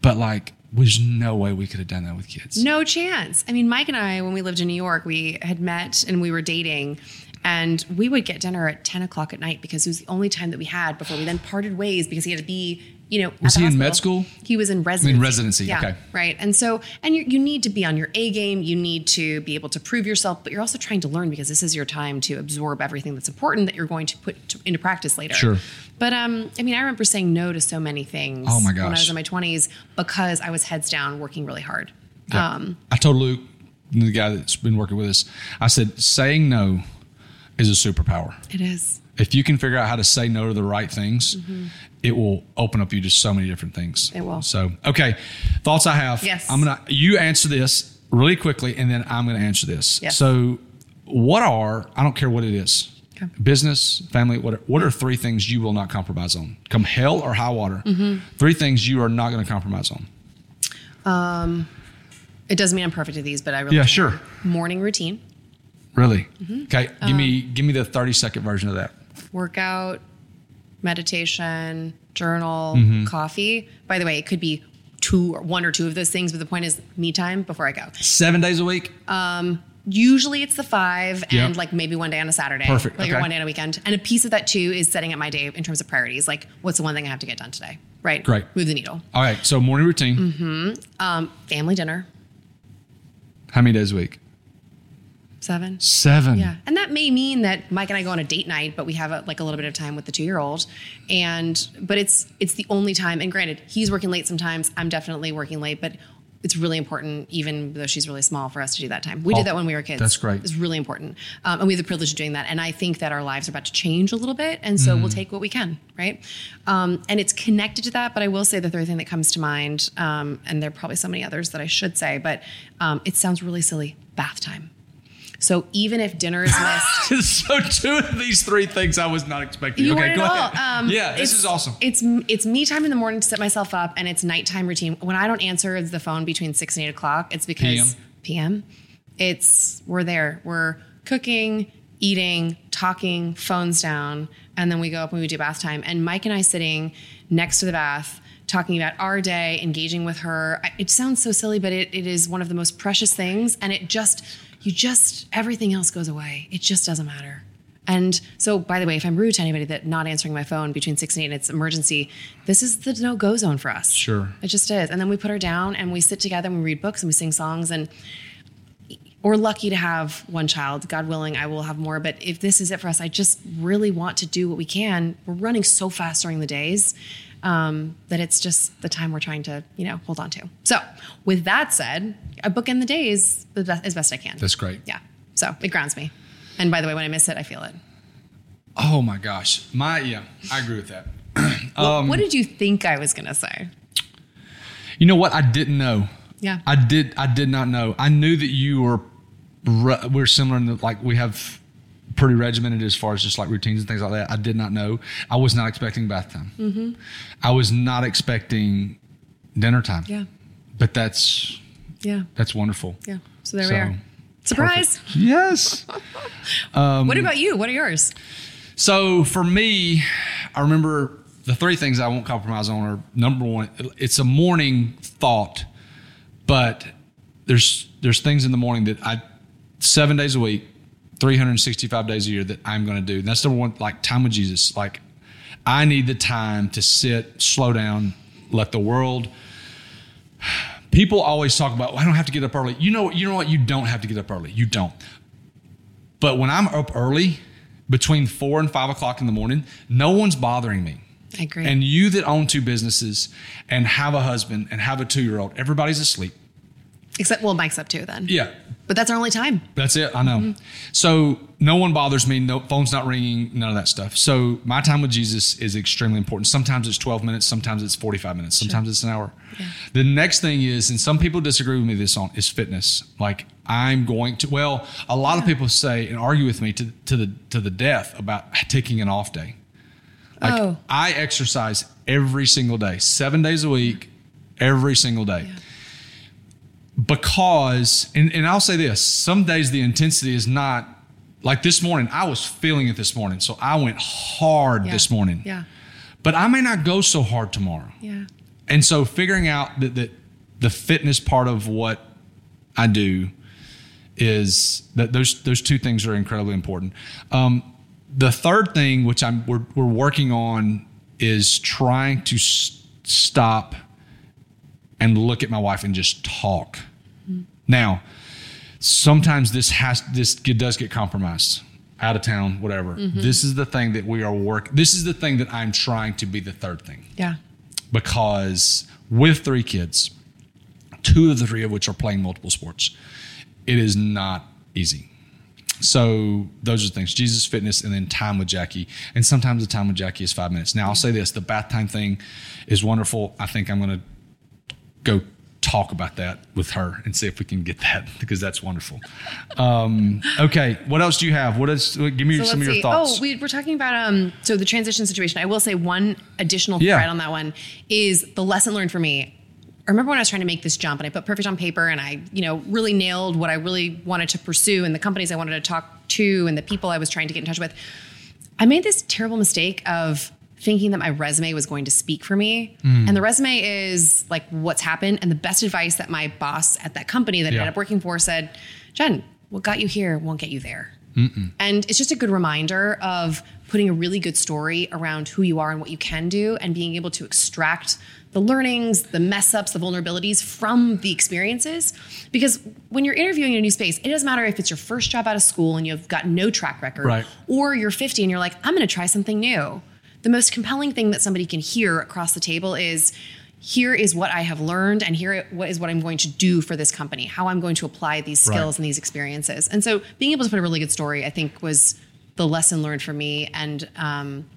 But like, there's no way we could have done that with kids. No chance. I mean, Mike and I, when we lived in New York, we had met and we were dating, and we would get dinner at 10 o'clock at night because it was the only time that we had before we then parted ways because he had to be, you know, Was he in med school? He was in residency. residency, Yeah, okay. Right. And so, and you, you need to be on your A game. You need to be able to prove yourself, but you're also trying to learn because this is your time to absorb everything that's important that you're going to put to, into practice later. Sure. But um, I mean, I remember saying no to so many things. Oh my gosh. When I was in my 20s because I was heads down working really hard. Yeah. Um, I told Luke, the guy that's been working with us, I said, saying no is a superpower. it is. If you can figure out how to say no to the right things, it will open up you to so many different things. Mm-hmm. It will. So, okay, thoughts I have. Yes. I'm gonna you answer this really quickly, and then I'm gonna answer this. Yes. So, what are I don't care what it is, Okay. business, family, what what are three things you will not compromise on? Come hell or high water, Mm-hmm. three things you are not going to compromise on. Um, It doesn't mean I'm perfect at these, but I really Yeah, sure. Morning routine, Really? Mm-hmm. Okay, give me Um, give me the 30 second version of that. Workout, meditation, journal, Mm-hmm. coffee. By the way, it could be two or one or two of those things, but the point is me time before I go. Seven days a week. Usually it's the five and like maybe one day on a Saturday. Perfect, Like okay. one day on a weekend. And a piece of that too is setting up my day in terms of priorities. Like what's the one thing I have to get done today? Right. Great. Move the needle. All right, so morning routine. Mm-hmm. Um, family dinner, How many days a week? Seven. Seven. Yeah, and that may mean that Mike and I go on a date night, but we have a, like a little bit of time with the two-year-old, and but it's it's the only time. And granted, he's working late sometimes. I'm definitely working late, but it's really important, even though she's really small, for us to do that time. We Oh, did that when we were kids. that's great. It's really important, um, and we have the privilege of doing that. And I think that our lives are about to change a little bit, and so Mm. we'll take what we can, right? Um, and it's connected to that. But I will say the third thing that comes to mind, um, and there are probably so many others that I should say, but um, it sounds really silly. Bath time. So even if dinner is missed, so two of these three things I was not expecting. you okay, it go all. ahead. Um, yeah, this is awesome. It's it's me time in the morning to set myself up, and it's nighttime routine. When I don't answer the phone between six and eight o'clock, it's because PM. PM It's we're there. We're cooking, eating, talking, phones down, and then we go up and we do bath time. And Mike and I sitting next to the bath. Talking about our day, engaging with her. It sounds so silly, but it, it is one of the most precious things. And it just, you just, everything else goes away. It just doesn't matter. And so, by the way, if I'm rude to anybody that not answering my phone between six and eight and it's emergency, this is the no go zone for us. Sure. It just is. And then we put her down and we sit together and we read books and we sing songs. And we're lucky to have one child. God willing, I will have more. But if this is it for us, I just really want to do what we can. We're running so fast during the days um, that it's just the time we're trying to, you know, hold on to. So, with that said, I bookend the days the best, as best I can. That's great. Yeah. So it grounds me. And by the way, when I miss it, I feel it. Oh my gosh. My yeah, I agree with that. What, Um, what did you think I was going to say? You know what? I didn't know. Yeah. I did. I did not know. I knew that you were. We're similar in that, like we have pretty regimented as far as just like routines and things like that. I did not know. I was not expecting bath time. Mm-hmm. I was not expecting dinner time. Yeah. But that's Yeah. that's wonderful. Yeah. So there So, we are. Surprise. Perfect. Yes. What about you? What are yours? So for me, I remember the three things I won't compromise on are number one, it's a morning thought, but there's there's things in the morning that I seven days a week, 365 days a year that I'm going to do. And that's number one, like time with Jesus. Like I need the time to sit, slow down, let the world. People always talk about, well, I don't have to get up early. You know, you know what? You don't have to get up early. You don't. But when I'm up early, between four and five o'clock in the morning, no one's bothering me. I agree. And you that own two businesses and have a husband and have a two year old, everybody's asleep. Except, well, Mike's up too then. Yeah. But that's our only time. That's it. I know. Mm-hmm. So no one bothers me. No phone's not ringing. None of that stuff. So my time with Jesus is extremely important. Sometimes it's 12 minutes. Sometimes it's 45 minutes. Sometimes it's an hour. The next thing is, and some people disagree with me this on is fitness. Like I'm going to. Well, a lot of people say and argue with me to to the to the death about taking an off day. Like Oh. I exercise every single day, seven days a week, every single day because and, and I'll say this some days the intensity is not like this morning I was feeling it this morning so I went hard Yeah. this morning Yeah. but I may not go so hard tomorrow Yeah. and so figuring out that, that the fitness part of what I do is that those those two things are incredibly important um, the third thing which I'm we're, we're working on is trying to s- stop and look at my wife and just talk. Now, sometimes this has this does get compromised, out of town, whatever. Mm-hmm. This is the thing that we are work. This is the thing that I'm trying to be the third thing Yeah. because with three kids, two of the three of which are playing multiple sports, it is not easy. So those are the things Jesus, fitness, and then time with Jackie. And sometimes the time with Jackie is five minutes. Now I'll say this: the bath time thing is wonderful. I think I'm going to go talk about that with her and see if we can get that because that's wonderful. Um, okay, what else do you have? What is? Give me So some of your see. thoughts. Oh, we, we're talking about um. So the transition situation. I will say one additional Yeah. thread on that one is the lesson learned for me. I remember when I was trying to make this jump and I put perfect on paper and I, you know, really nailed what I really wanted to pursue and the companies I wanted to talk to and the people I was trying to get in touch with. I made this terrible mistake of thinking that my resume was going to speak for me. Hmm. And the resume is like what's happened. And the best advice that my boss at that company that I ended up working for said, Jen, what got you here won't get you there. And it's just a good reminder of putting a really good story around who you are and what you can do and being able to extract the learnings, the mess ups, the vulnerabilities from the experiences. Because when you're interviewing in a new space, it doesn't matter if it's your first job out of school and you've got no track record, Right. or you're 50 and you're like, I'm going to try something new. The most compelling thing that somebody can hear across the table is here is what I have learned, and here what is what I'm going to do for this company, how I'm going to apply these skills Right. and these experiences. And so being able to put a really good story, I think, was the lesson learned for me and um,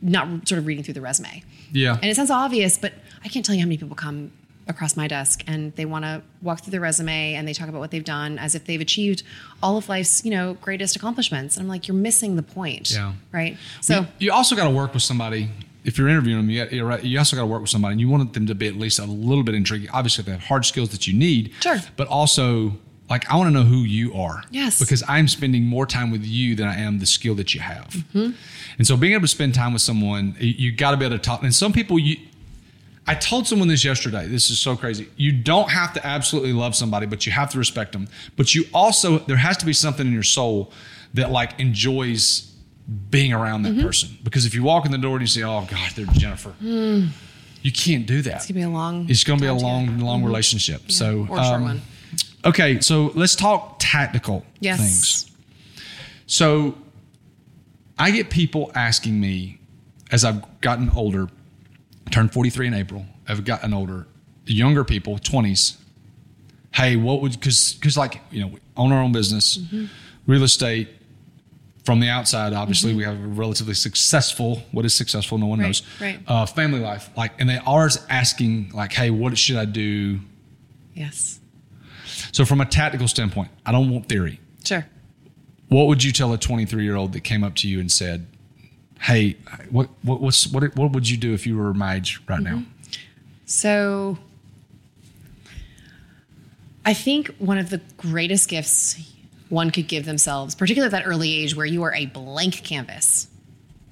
not sort of reading through the resume. yeah. And it sounds obvious, but I can't tell you how many people come across my desk and they want to walk through their resume and they talk about what they've done as if they've achieved all of life's, you know, greatest accomplishments. And I'm like, you're missing the point. Yeah. Right. So you, you also got to work with somebody. If you're interviewing them, you, got, you're right, you also got to work with somebody, and you want them to be at least a little bit intriguing. Obviously, they have hard skills that you need, Sure. But also, like, I want to know who you are, Yes. because I'm spending more time with you than I am the skill that you have. Mm-hmm. And so, being able to spend time with someone, you, you got to be able to talk. And some people, you, I told someone this yesterday. This is so crazy. You don't have to absolutely love somebody, but you have to respect them. But you also, there has to be something in your soul that like enjoys being around that mm-hmm. person. Because if you walk in the door and you say, "Oh God, they're Jennifer," hmm. you can't do that. it's gonna be a long. It's going to be a long, together. long mm-hmm. relationship. So, or um, one. Okay, so let's talk tactical Yes. things. So I get people asking me as I've gotten older, turned 43 in April, I've gotten older, younger people, 20s. Hey, what would, because, because like, you know, we own our own business, real estate. From the outside, obviously, we have a relatively successful. What is successful? No one Right, knows. right. Uh, family life, like, and they are asking, like, "Hey, what should I do Yes. so, from a tactical standpoint, I don't want theory. Sure. What would you tell a 23 year old that came up to you and said, "Hey, what what what's, what what would you do if you were my age right now?" So I think one of the greatest gifts one could give themselves, particularly at that early age where you are a blank canvas,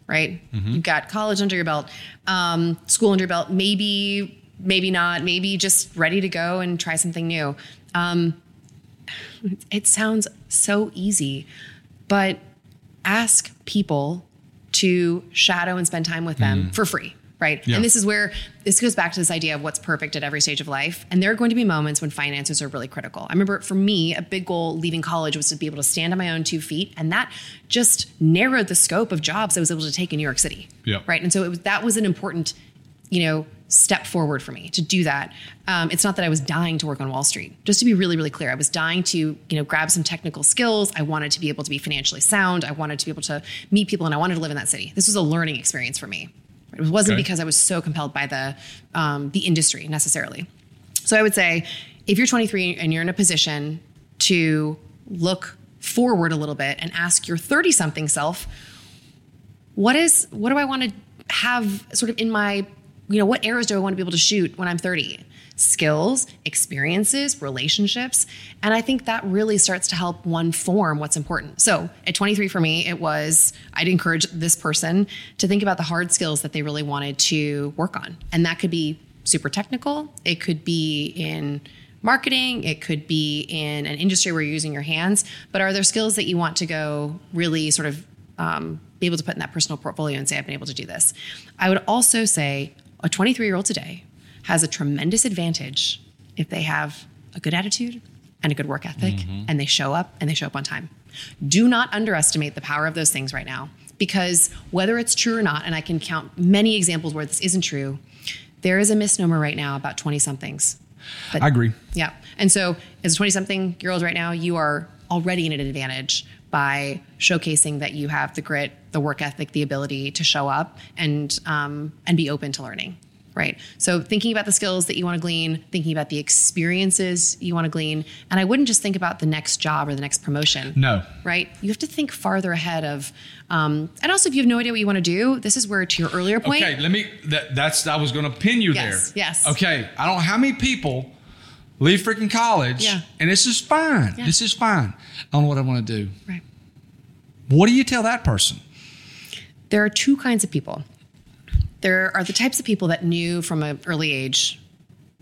right? You've got college under your belt, um, school under your belt, maybe, maybe not, maybe just ready to go and try something new. Um, it sounds so easy, but ask people to shadow and spend time with them mm. for free. right? Yeah. And this is where this goes back to this idea of what's perfect at every stage of life. And there are going to be moments when finances are really critical. I remember for me, a big goal leaving college was to be able to stand on my own two feet, and that just narrowed the scope of jobs I was able to take in New York City. Yeah. Right. And so it was that was an important, you know, step forward for me to do that. Um, it's not that I was dying to work on Wall Street. Just to be really, really clear, I was dying to, you know, grab some technical skills. I wanted to be able to be financially sound. I wanted to be able to meet people, and I wanted to live in that city. This was a learning experience for me. It wasn't Okay. because I was so compelled by the um, the industry necessarily. So I would say, if you're 23 and you're in a position to look forward a little bit and ask your 30 something self, what is what do I want to have sort of in my, you know, what arrows do I want to be able to shoot when I'm 30? Skills, experiences, relationships. And I think that really starts to help one form what's important. So at 23 for me, it was, I'd encourage this person to think about the hard skills that they really wanted to work on. And that could be super technical, it could be in marketing, it could be in an industry where you're using your hands. But are there skills that you want to go really sort of um, be able to put in that personal portfolio and say, I've been able to do this. I would also say a 23 year old today has a tremendous advantage if they have a good attitude and a good work ethic mm-hmm. and they show up and they show up on time. Do not underestimate the power of those things right now because whether it's true or not, and I can count many examples where this isn't true, there is a misnomer right now about 20 somethings. I agree. Yeah. And so, as a 20 something year old right now, you are already in an advantage by showcasing that you have the grit, the work ethic, the ability to show up and um, and be open to learning. Right. So thinking about the skills that you want to glean, thinking about the experiences you want to glean, and I wouldn't just think about the next job or the next promotion. No. Right. You have to think farther ahead of, um, and also if you have no idea what you want to do, this is where to your earlier point. Okay, let me. That, that's I was going to pin you Yes, there. yes. Okay, I don't how many people leave freaking college, Yeah. and this is fine. Yeah. This is fine. I don't know what I want to do. Right. What do you tell that person? There are two kinds of people. There are the types of people that knew from an early age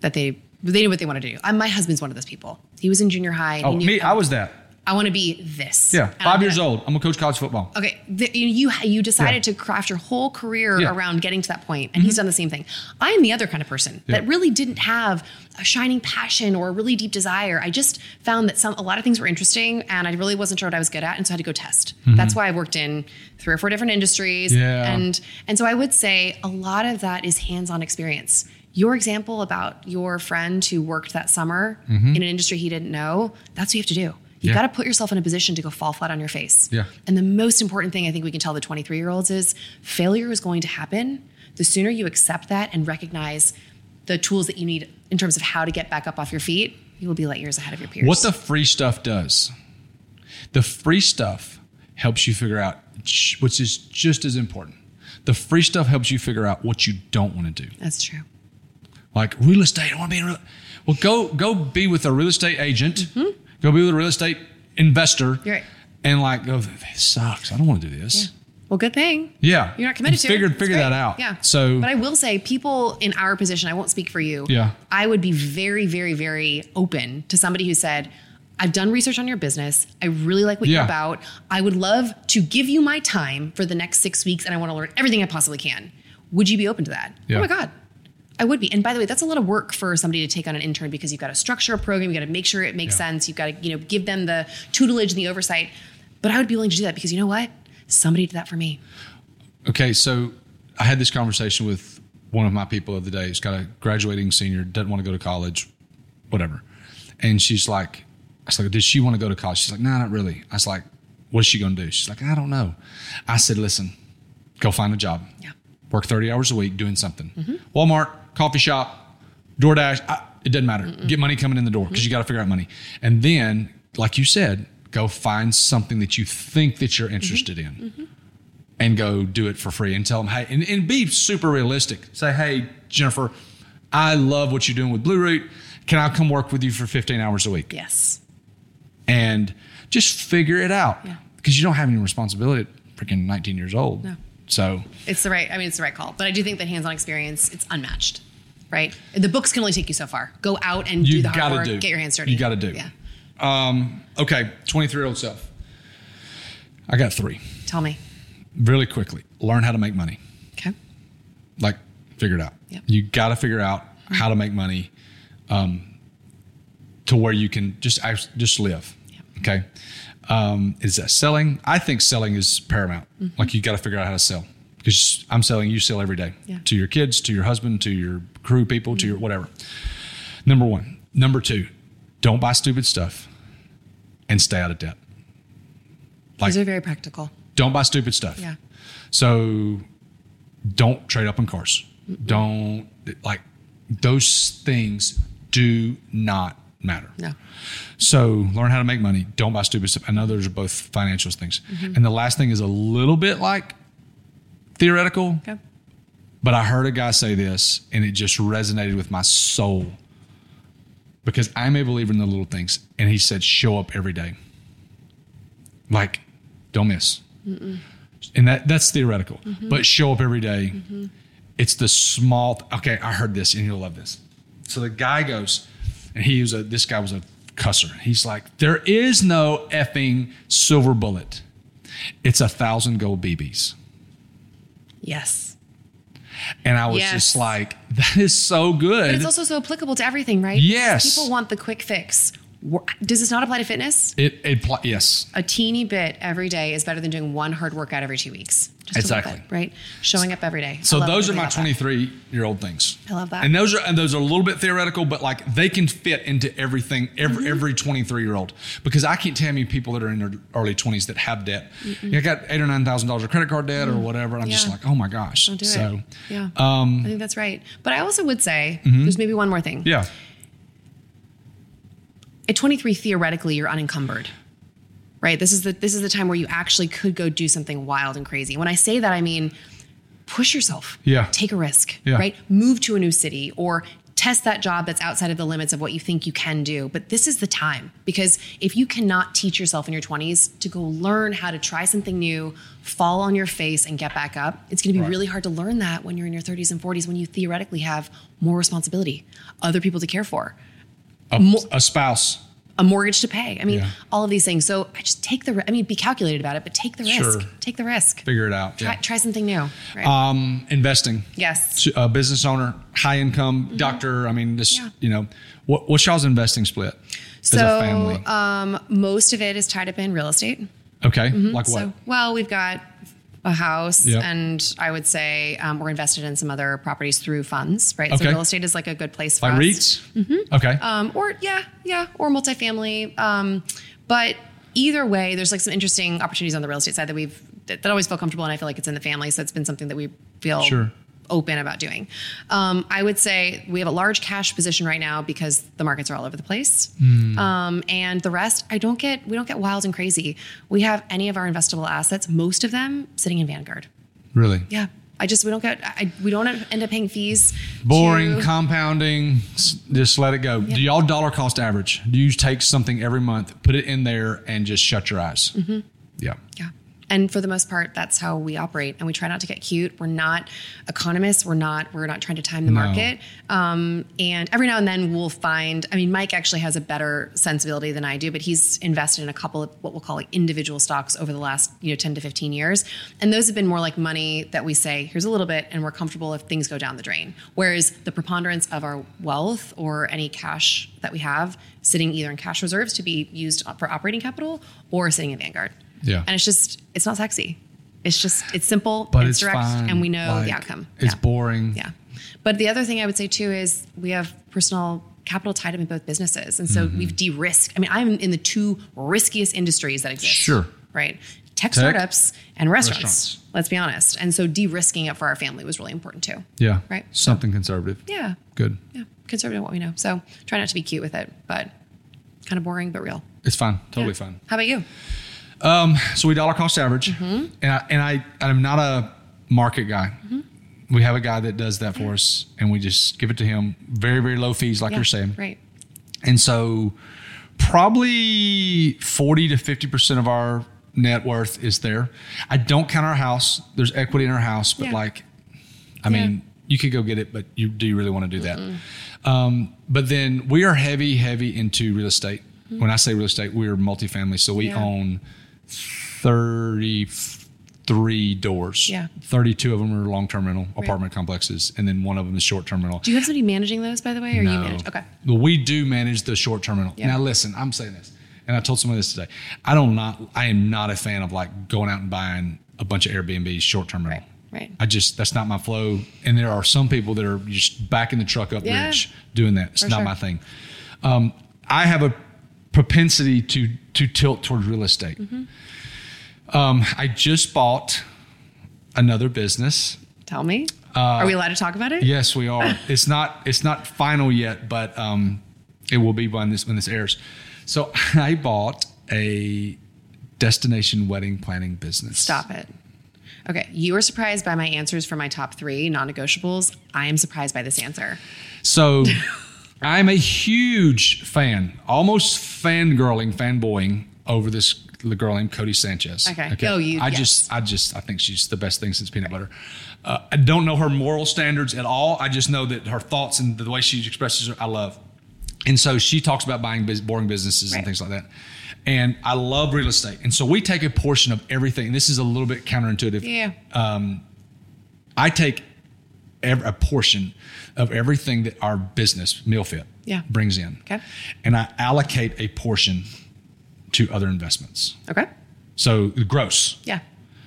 that they they knew what they wanted to do. I, my husband's one of those people. He was in junior high. And Oh, he knew, me, I was that. I want to be this. Yeah, And I'm 5 years gonna- old. I'm gonna coach college football. Okay, the, you you decided Yeah. to craft your whole career Yeah. Mm-hmm. around getting to that point, and he's done the same thing. I am the other kind of person that really didn't have a shining passion or a really deep desire. I just found that some a lot of things were interesting, and I really wasn't sure what I was good at, and so I had to go test. That's why I worked in three or four different industries, Mm-hmm. Yeah. and and so I would say a lot of that is hands-on experience. Your example about your friend who worked that summer in an industry he didn't know, that's what you have to do. You Mm-hmm. Yeah. got to put yourself in a position to go fall flat on your face. Yeah. And the most important thing I think we can tell the 23 year olds is failure is going to happen. The sooner you accept that and recognize the tools that you need in terms of how to get back up off your feet, you will be light years ahead of your peers. What the free stuff does, the free stuff helps you figure out, which is just as important. The free stuff helps you figure out what you don't want to do. That's true. Like real estate, I want to be in real. Well, go go be with a real estate agent. Go be with a real estate investor. Right. And like, go. This sucks. I don't want to do this. Well, good thing. Yeah. You're not committed to figure, it. Figure that out. Yeah. So, but I will say, people in our position, I won't speak for you. Yeah. I would be very, very, very open to somebody who said, I've done research on your business. I really like what Yeah. you're about. I would love to give you my time for the next six weeks and I want to learn everything I possibly can. Would you be open to that? Yeah. Oh my God. I would be. And by the way, that's a lot of work for somebody to take on an intern because you've got to structure a program, you've got to make sure it makes Yeah. sense, you've got to, you know, give them the tutelage and the oversight. But I would be willing to do that because you know what? Somebody did that for me. okay. So I had this conversation with one of my people the other day. He's got a graduating senior, doesn't want to go to college, whatever. And she's like, I was like, does she want to go to college? She's like, no, not really. I was like, what's she going to do? She's like, I don't know. I said, listen, go find a job. Yeah. Work 30 hours a week doing something. Walmart, coffee shop, DoorDash, I, it doesn't matter. Get money coming in the door because you got to figure out money. And then, like you said, go find something that you think that you're mm-hmm. interested in mm-hmm. and go do it for free and tell them, hey, and, and be super realistic. Say, hey, Jennifer, I love what you're doing with Blue Root. Can I come work with you for 15 hours a week? Yes. And just figure it out Yeah. because you don't have any responsibility at freaking 19 years old. No. So, It's the right. I mean, it's the right call. But I do think that hands-on experience, it's unmatched, right? The books can only take you so far. Go out and you do the hard work. do. Get your hands dirty. You got to do. Yeah. Um, okay, 23 year old self. I got three Tell me. really quickly. Learn how to make money. Okay. Like figure it out. Yep. You got to figure out how to make money um, to where you can just just live. Yep. Okay. Um, is that selling? I think selling is paramount. Mm-hmm. Like you got to figure out how to sell because I'm selling, you sell every day Yeah. to your kids, to your husband, to your crew people, to your whatever. Number one. Number two, don't buy stupid stuff and stay out of debt. Like, These are very practical. don't buy stupid stuff. Yeah. So don't trade up in cars. Don't like those things do not matter. No. So learn how to make money. Don't buy stupid stuff. I know those are both financial things. Mm-hmm. And the last thing is a little bit like theoretical, Okay. but I heard a guy say this and it just resonated with my soul because I'm a believer in the little things. And he said, show up every day. Like, don't miss. And that that's theoretical, mm-hmm. but show up every day. Mm-hmm. It's the small. Okay, I heard this and you'll love this. So the guy goes, and he was a, this guy was a cusser. He's like, there is no effing silver bullet. It's a thousand gold BBs. Yes. And I was Yes. just like, that is so good. But it's also so applicable to everything, right? Yes. People want the quick fix. Does this not apply to fitness? it, it, yes. A teeny bit every day is better than doing one hard workout every two weeks. Just Exactly. bit, right? Showing up every day. So those are my about that. 23 year old things. I love that. And those are and those are a little bit theoretical, but like they can fit into everything, every Mm-hmm. every 23 year old. Because I can't tell you people that are in their early 20s that have debt. You got eight or nine thousand dollars of credit card debt or whatever. And I'm just Mm. Like, oh my gosh. Don't do so it. Yeah. um, I think that's right. But I also would say there's maybe one more thing. yeah. At 23, theoretically, you're unencumbered. Right? This is the this is the time where you actually could go do something wild and crazy. When I say that, I mean push yourself. Yeah. Take a risk. Yeah. Right? Move to a new city or test that job that's outside of the limits of what you think you can do. But this is the time because if you cannot teach yourself in your 20s to go learn how to try something new, fall on your face and get back up, it's going to be Right. really hard to learn that when you're in your 30s and 40s when you theoretically have more responsibility, other people to care for A, Mo- a spouse. A mortgage to pay. I mean, Yeah. all of these things. So I just take the. I mean, be calculated about it, but take the risk. Sure. Take the risk. Figure it out. Try, Yeah. try something new. Right? Um, investing. yes. A business owner, high income, doctor. I mean, this, Mm-hmm. Yeah. you know, what, what's y'all's investing split as a So family? um, most of it is tied up in real estate. okay. Like what? So well, we've got a house, Yep. and I would say um, we're invested in some other properties through funds. Right. Okay. So real estate is like a good place for like us. REITs? Okay. um, or yeah, yeah, or multifamily. Um, but either way, there's like some interesting opportunities on the real estate side that we've that, that always feel comfortable, and I feel like it's in the family, so it's been something that we feel Sure. Open about doing. Um, I would say we have a large cash position right now because the markets are all over the place, Hmm. um, and the rest I don't get. We don't get wild and crazy. We have any of our investable assets, most of them sitting in Vanguard. really? Yeah. I just we don't get I, we don't end up paying fees. Boring, to- compounding, just let it go. Do y'all dollar cost average? Do you take something every month, put it in there, and just shut your eyes? Mm-hmm. Yeah. Yeah. And for the most part, that's how we operate. And we try not to get cute. We're not economists. We're not. We're not trying to time the No. market. Um, and every now and then, we'll find. I mean, Mike actually has a better sensibility than I do, but he's invested in a couple of what we'll call like individual stocks over the last you know ten to fifteen years, and those have been more like money that we say, here's a little bit, and we're comfortable if things go down the drain. Whereas the preponderance of our wealth or any cash that we have sitting either in cash reserves to be used for operating capital or sitting in Vanguard. Yeah. And it's just, it's not sexy. It's just, it's simple, But it's, it's direct, fine. and we know Like, the outcome. It's yeah. boring. Yeah. But the other thing I would say too is we have personal capital tied up in both businesses. And so Mm-hmm. we've de risked. I mean, I'm in the two riskiest industries that exist. Sure. Right. Tech, Tech, startups and restaurants, restaurants. Let's be honest. And so de risking it for our family was really important too. Yeah. Right. Something conservative. Yeah. Good. Yeah. Conservative what we know. So try not to be cute with it, but kind of boring, but real. It's fine. Totally Yeah. fine. How about you? So we dollar cost average, Mm-hmm. and I, and I I'm not a market guy. Mm-hmm. We have a guy that does that for us, and we just give it to him. Very very low fees, like Yeah, you're saying. Right. And so probably 40 to 50% of our net worth is there. I don't count our house. There's equity in our house, but Yeah. like, I mean, you could go get it, but you do you really want to do that? Um, but then we are heavy, heavy into real estate. When I say real estate, we're multifamily. So we Mm-hmm. Yeah. own 32 three doors. Yeah. 32 of them are long term rental apartment complexes, and then one of them is short term rental. Do you have somebody managing those, by the way, or you manage? Okay. Well, we do manage the short term rental. Now, listen, I'm saying this, and I told somebody this today. I don't not. I am not a fan of like going out and buying a bunch of Airbnb short term rental. Right, right. I just that's not my flow. And there are some people that are just backing the truck up Yeah. rich doing that. It's not sure. my thing. Um, I have a propensity to to tilt towards real estate. Mm-hmm. Um, I just bought another business. Tell me. are we allowed to talk about it? Uh, Yes, we are. it's not it's not final yet, but um, it will be when this when this airs. So I bought a destination wedding planning business. Stop it. Okay. You were surprised by my answers for my top three non negotiables. I am surprised by this answer. So I'm a huge fan, almost fangirling, fanboying over this the girl named Codie Sanchez. Okay. Oh, you- I yes. just, I just, I think she's the best thing since peanut butter. Uh, I don't know her moral standards at all. I just know that her thoughts and the way she expresses her, I love. And so she talks about buying boring businesses Right. and things like that. And I love real estate. And so we take a portion of everything. This is a little bit counterintuitive. Yeah. Um, I take ev a portion of everything that our business, MealFit, Yeah. brings in. Okay. And I allocate a portion to other investments. Okay. So gross. Yeah.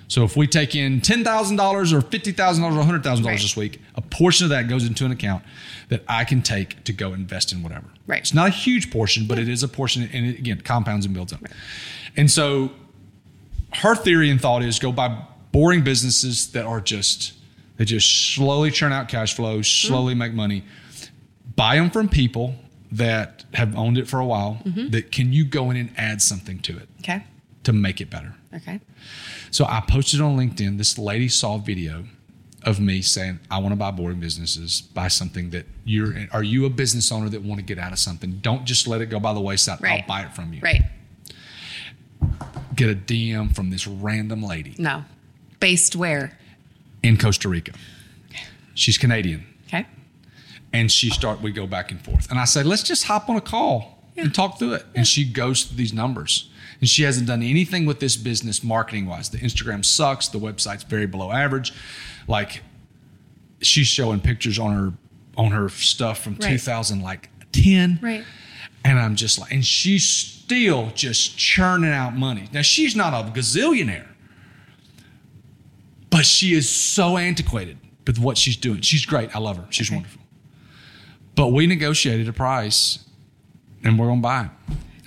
So if we take in $10,000 or $50,000 or $100,000 Right. this week, a portion of that goes into an account that I can take to go invest in whatever. Right. It's not a huge portion, but it is a portion, and it, again, compounds and builds up. And so her theory and thought is go buy boring businesses that are just, they just slowly churn out cash flow, slowly make money. Buy them from people that have owned it for a while, mm-hmm. that can you go in and add something to it Okay. to make it better. Okay. So I posted on LinkedIn. This lady saw a video of me saying, "I want to buy boring businesses. Buy something that you're. Are you a business owner that want to get out of something? Don't just let it go by the wayside. Right. I'll buy it from you. Right. Get a DM from this random lady No. Based where? In Costa Rica. She's Canadian, Okay. and she start. We go back and forth, and I say, "Let's just hop on a call and talk through it." And she goes through these numbers. And she hasn't done anything with this business marketing wise. The Instagram sucks. The website's very below average. Like she's showing pictures on her on her stuff from Right. 2000 like 10 Right. and i'm just like and she's still just churning out money now she's not a gazillionaire but she is so antiquated with what she's doing she's great i love her she's Okay. wonderful but we negotiated a price and we're gonna buy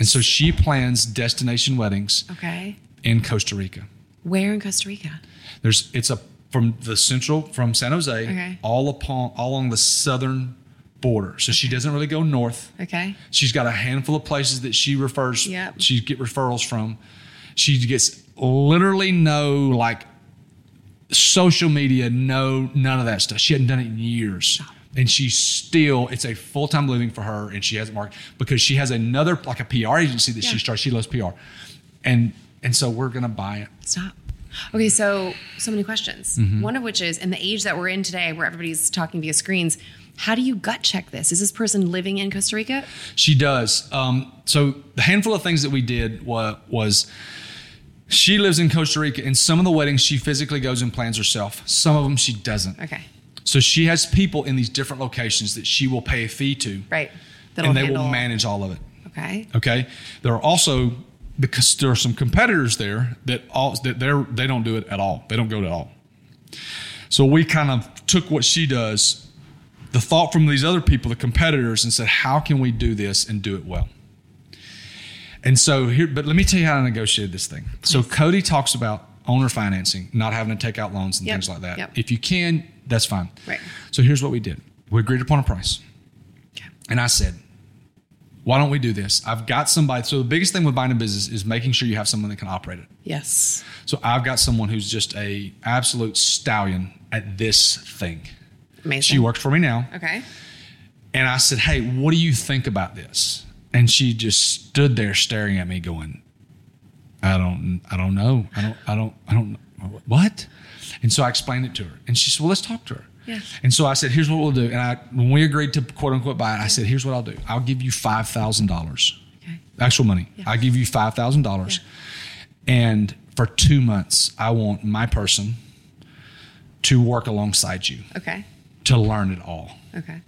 and so she plans destination weddings Okay. in costa rica Where in Costa Rica? there's it's a from the central from San Jose Okay. all upon all along the southern border. So she doesn't really go north. Okay. She's got a handful of places that she refers. Yep. She get referrals from. She gets literally no like social media, no none of that stuff. She hadn't done it in years. And she's still, it's a full time living for her, and she hasn't marked because she has another like a PR agency that she Yeah. starts. She loves PR, and and so we're gonna buy it. Stop. Okay, so so many questions. Mm-hmm. One of which is in the age that we're in today, where everybody's talking via screens. How do you gut check this? Is this person living in Costa Rica? She does. Um, so the handful of things that we did was, was she lives in Costa Rica, and some of the weddings she physically goes and plans herself. Some of them she doesn't. Okay, So she has people in these different locations that she will pay a fee to, right. That'll and they handle- will manage all of it. Okay. Okay. There are also because there are some competitors there that all that they're they don't do it at all. They don't go to all. So we kind of took what she does, the thought from these other people, the competitors, and said, how can we do this and do it well? And so here, but let me tell you how I negotiated this thing. So Codie talks about owner financing, not having to take out loans and Yep. things like that. Yep. If you can, that's fine. Right. So here's what we did. We agreed upon a price. Okay. And I said, why don't we do this? I've got somebody. So the biggest thing with buying a business is making sure you have someone that can operate it. Yes. So I've got someone who's just a absolute stallion at this thing. Amazing. She works for me now. Okay. And I said, Hey, what do you think about this? And she just stood there staring at me going, I don't I don't know. I don't I don't I don't know. What? And so I explained it to her. And she said, Well, let's talk to her. Yeah. And so I said, Here's what we'll do. And I when we agreed to quote unquote buy it, I said, Here's what I'll do. I'll give you five thousand dollars. Okay. Actual money. Yeah. I'll give you five thousand dollars. And for two months, I want my person to work alongside you Okay. to learn it all. Okay.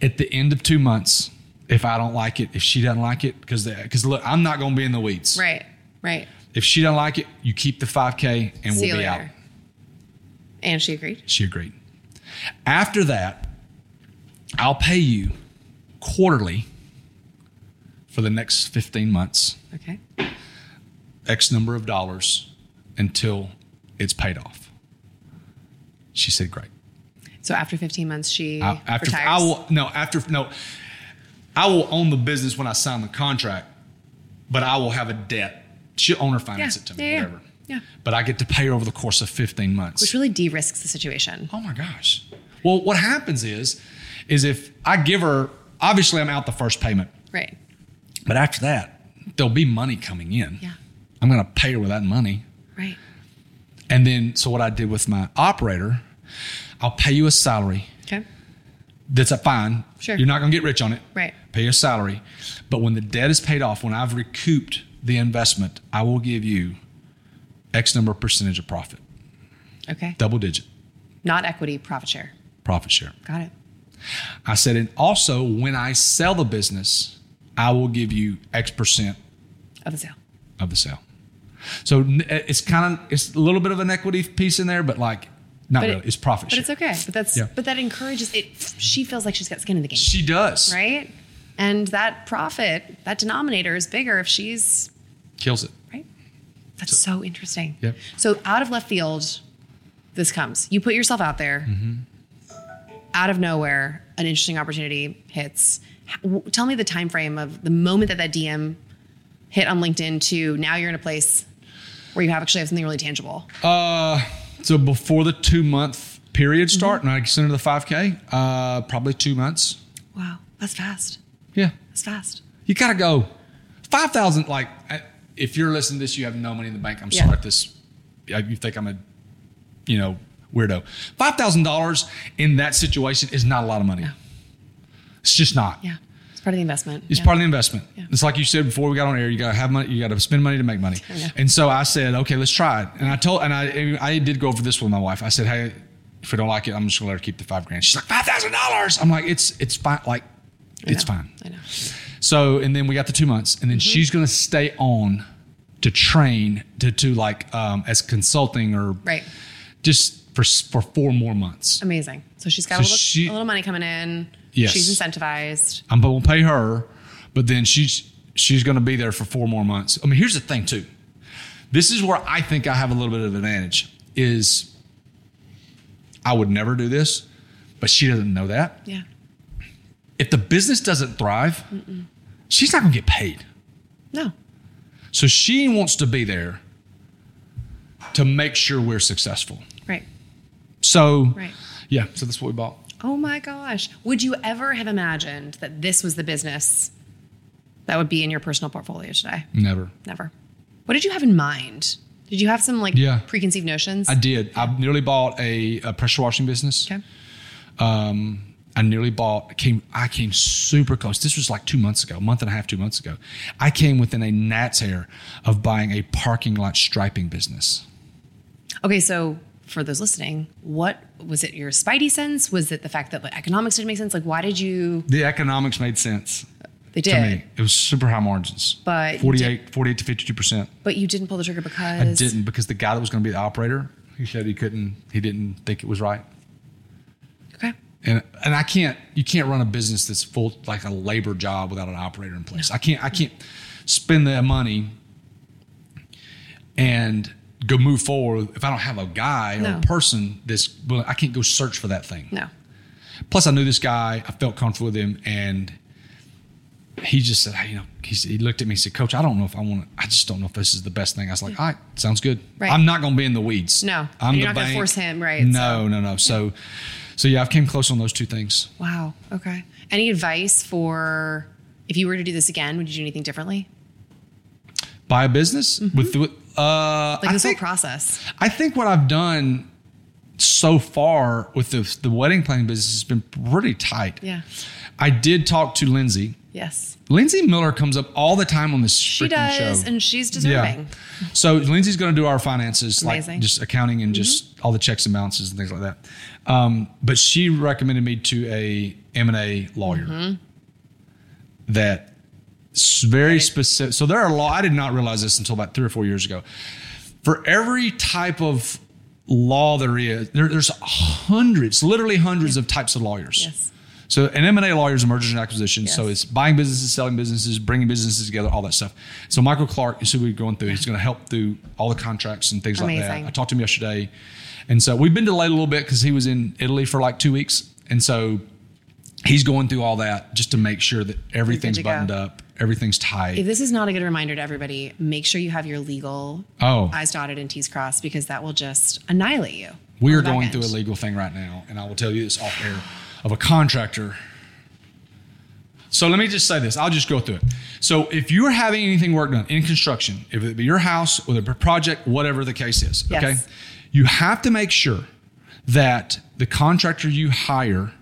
At the end of two months, if I don't like it, if she doesn't like it, because because look, I'm not going to be in the weeds. Right. Right. If she doesn't like it, you keep the 5K and See we'll be out. And she agreed. She agreed. After that, I'll pay you quarterly for the next 15 months, Okay. X number of dollars until it's paid off. She said, great. So after 15 months, she I, after retires. I will no after no, I will own the business when I sign the contract, but I will have a debt. She'll own or yeah. finance it to me, yeah, whatever. Yeah. But I get to pay her over the course of 15 months. Which really de-risks the situation. Oh my gosh. Well, what happens is, is if I give her, obviously I'm out the first payment, Right. but after that, there'll be money coming in. Yeah. I'm going to pay her with that money. Right. And then, so what I did with my operator, I'll pay you a salary Okay. that's a fine. Sure. You're not going to get rich on it. Right. Pay your salary. But when the debt is paid off, when I've recouped the investment, I will give you X number of percentage of profit, Okay. double digit Not equity, profit share. profit share. Got it. I said, and also when I sell the business, I will give you X percent Of the sale. of the sale. So it's kind of it's a little bit of an equity piece in there, but like not But it- it's profit But share. it's okay. But that's Yeah. but that encourages it. She feels like she's got skin in the game, She does. right? And that profit, that denominator is bigger if she's Kills it. right. That's so, interesting. Yep. So out of left field, this comes. You put yourself out there. Mm-hmm. Out of nowhere, an interesting opportunity hits. Tell me the time frame of the moment that that DM hit on LinkedIn to now you're in a place where you have actually have something really tangible. Uh, so before the two month period Mm-hmm. start, and I sent her the five k, uh, probably two months. Wow, that's fast. Yeah, That's fast. you gotta go five thousand. Like, if you're listening to this, you have no money in the bank. I'm Yeah. sorry if this. You think I'm a, you know, weirdo. Five thousand dollars in that situation is not a lot of money. It's just not. Yeah, part of the investment. It's yeah. part of the investment. Yeah. It's like you said before we got on air. You got to have money. You got to spend money to make money. Yeah. And so I said, okay, let's try it. And I told, and I, I did go over this with my wife. I said, hey, if we don't like it, I'm just gonna let her keep the five grand. She's like, five thousand dollars. I'm like, it's it's fine. Like, it's fine. I know. So, and then we got the two months, and then Mm-hmm. she's gonna stay on to train to to like um, as consulting or Right. just for for four more months. Amazing. So she's got So a, little, she- a little money coming in. Yes. She's incentivized. I'm gonna pay her, but then she's she's gonna be there for four more months. I mean, here's the thing too. This is where I think I have a little bit of advantage. Is I would never do this, but she doesn't know that. Yeah. If the business doesn't thrive, she's not gonna get paid. No. So she wants to be there to make sure we're successful. Right. So Right. yeah, so that's what we bought. Oh my gosh. Would you ever have imagined that this was the business that would be in your personal portfolio today? Never. Never. What did you have in mind? Did you have some like Yeah. preconceived notions? I did. I nearly bought a, a pressure washing business. okay. Um, I nearly bought came I came super close. This was like two months ago, a month and a half, two months ago. I came within a gnat's hair of buying a parking lot striping business. Okay, so for those listening, what was it your spidey sense? Was it the fact that like, economics didn't make sense? Like why did you The economics made sense they to did, me. It was super high margins. But you 48, 48 to 52%. but you didn't pull the trigger because I didn't because the guy that was going to be the operator, he said he couldn't, he didn't think it was right. Okay. And and I can't you can't run a business that's full like a labor job without an operator in place. I can't I can't spend that money and go move forward if I don't have a guy or a person that's well, I can't go search for that thing. No. Plus I knew this guy, I felt comfortable with him and he just said, hey, you know, he, he looked at me and said, Coach, I don't know if I want to, I just don't know if this is the best thing. I was like, all right, sounds good. Right. I'm not going to be in the weeds. No. I'm you're not gonna force him, right, No, so- no, no. So, so yeah, I've came close on those two things. Wow. Okay. Any advice for if you were to do this again, would you do anything differently? buy a business with, mm-hmm. with uh Like this think, whole process. I think what I've done so far with the the wedding planning business has been pretty tight. Yeah. I did talk to Lindsay. Yes. Lindsay Miller comes up all the time on this She does, show. and she's deserving. So Lindsay's going to do our finances, like Amazing. Mm-hmm. just accounting and just all the checks and balances and things like that. Um, but she recommended me to a M and A lawyer Mm-hmm. that very Right. specific. So there are a law. I did not realize this until about three or four years ago. For every type of law there is, there, there's hundreds, literally hundreds of types of lawyers. Yes. So an M&A lawyer is a mergers and acquisitions. So it's buying businesses, selling businesses, bringing businesses together, all that stuff. So Michael Clark is who we're going through. He's going to help through all the contracts and things like that. I talked to him yesterday. And so we've been delayed a little bit because he was in Italy for like two weeks. And so he's going through all that just to make sure that everything's to go. buttoned up, everything's tied. If this is not a good reminder to everybody, make sure you have your legal Oh. I's dotted and T's crossed because that will just annihilate you. We are going end. through a legal thing right now, and I will tell you this off air of a contractor. So let me just say this. I'll just go through it. So if you're having anything work done in construction, if it be your house or the project, whatever the case is, Yes. okay, you have to make sure that the contractor you hire,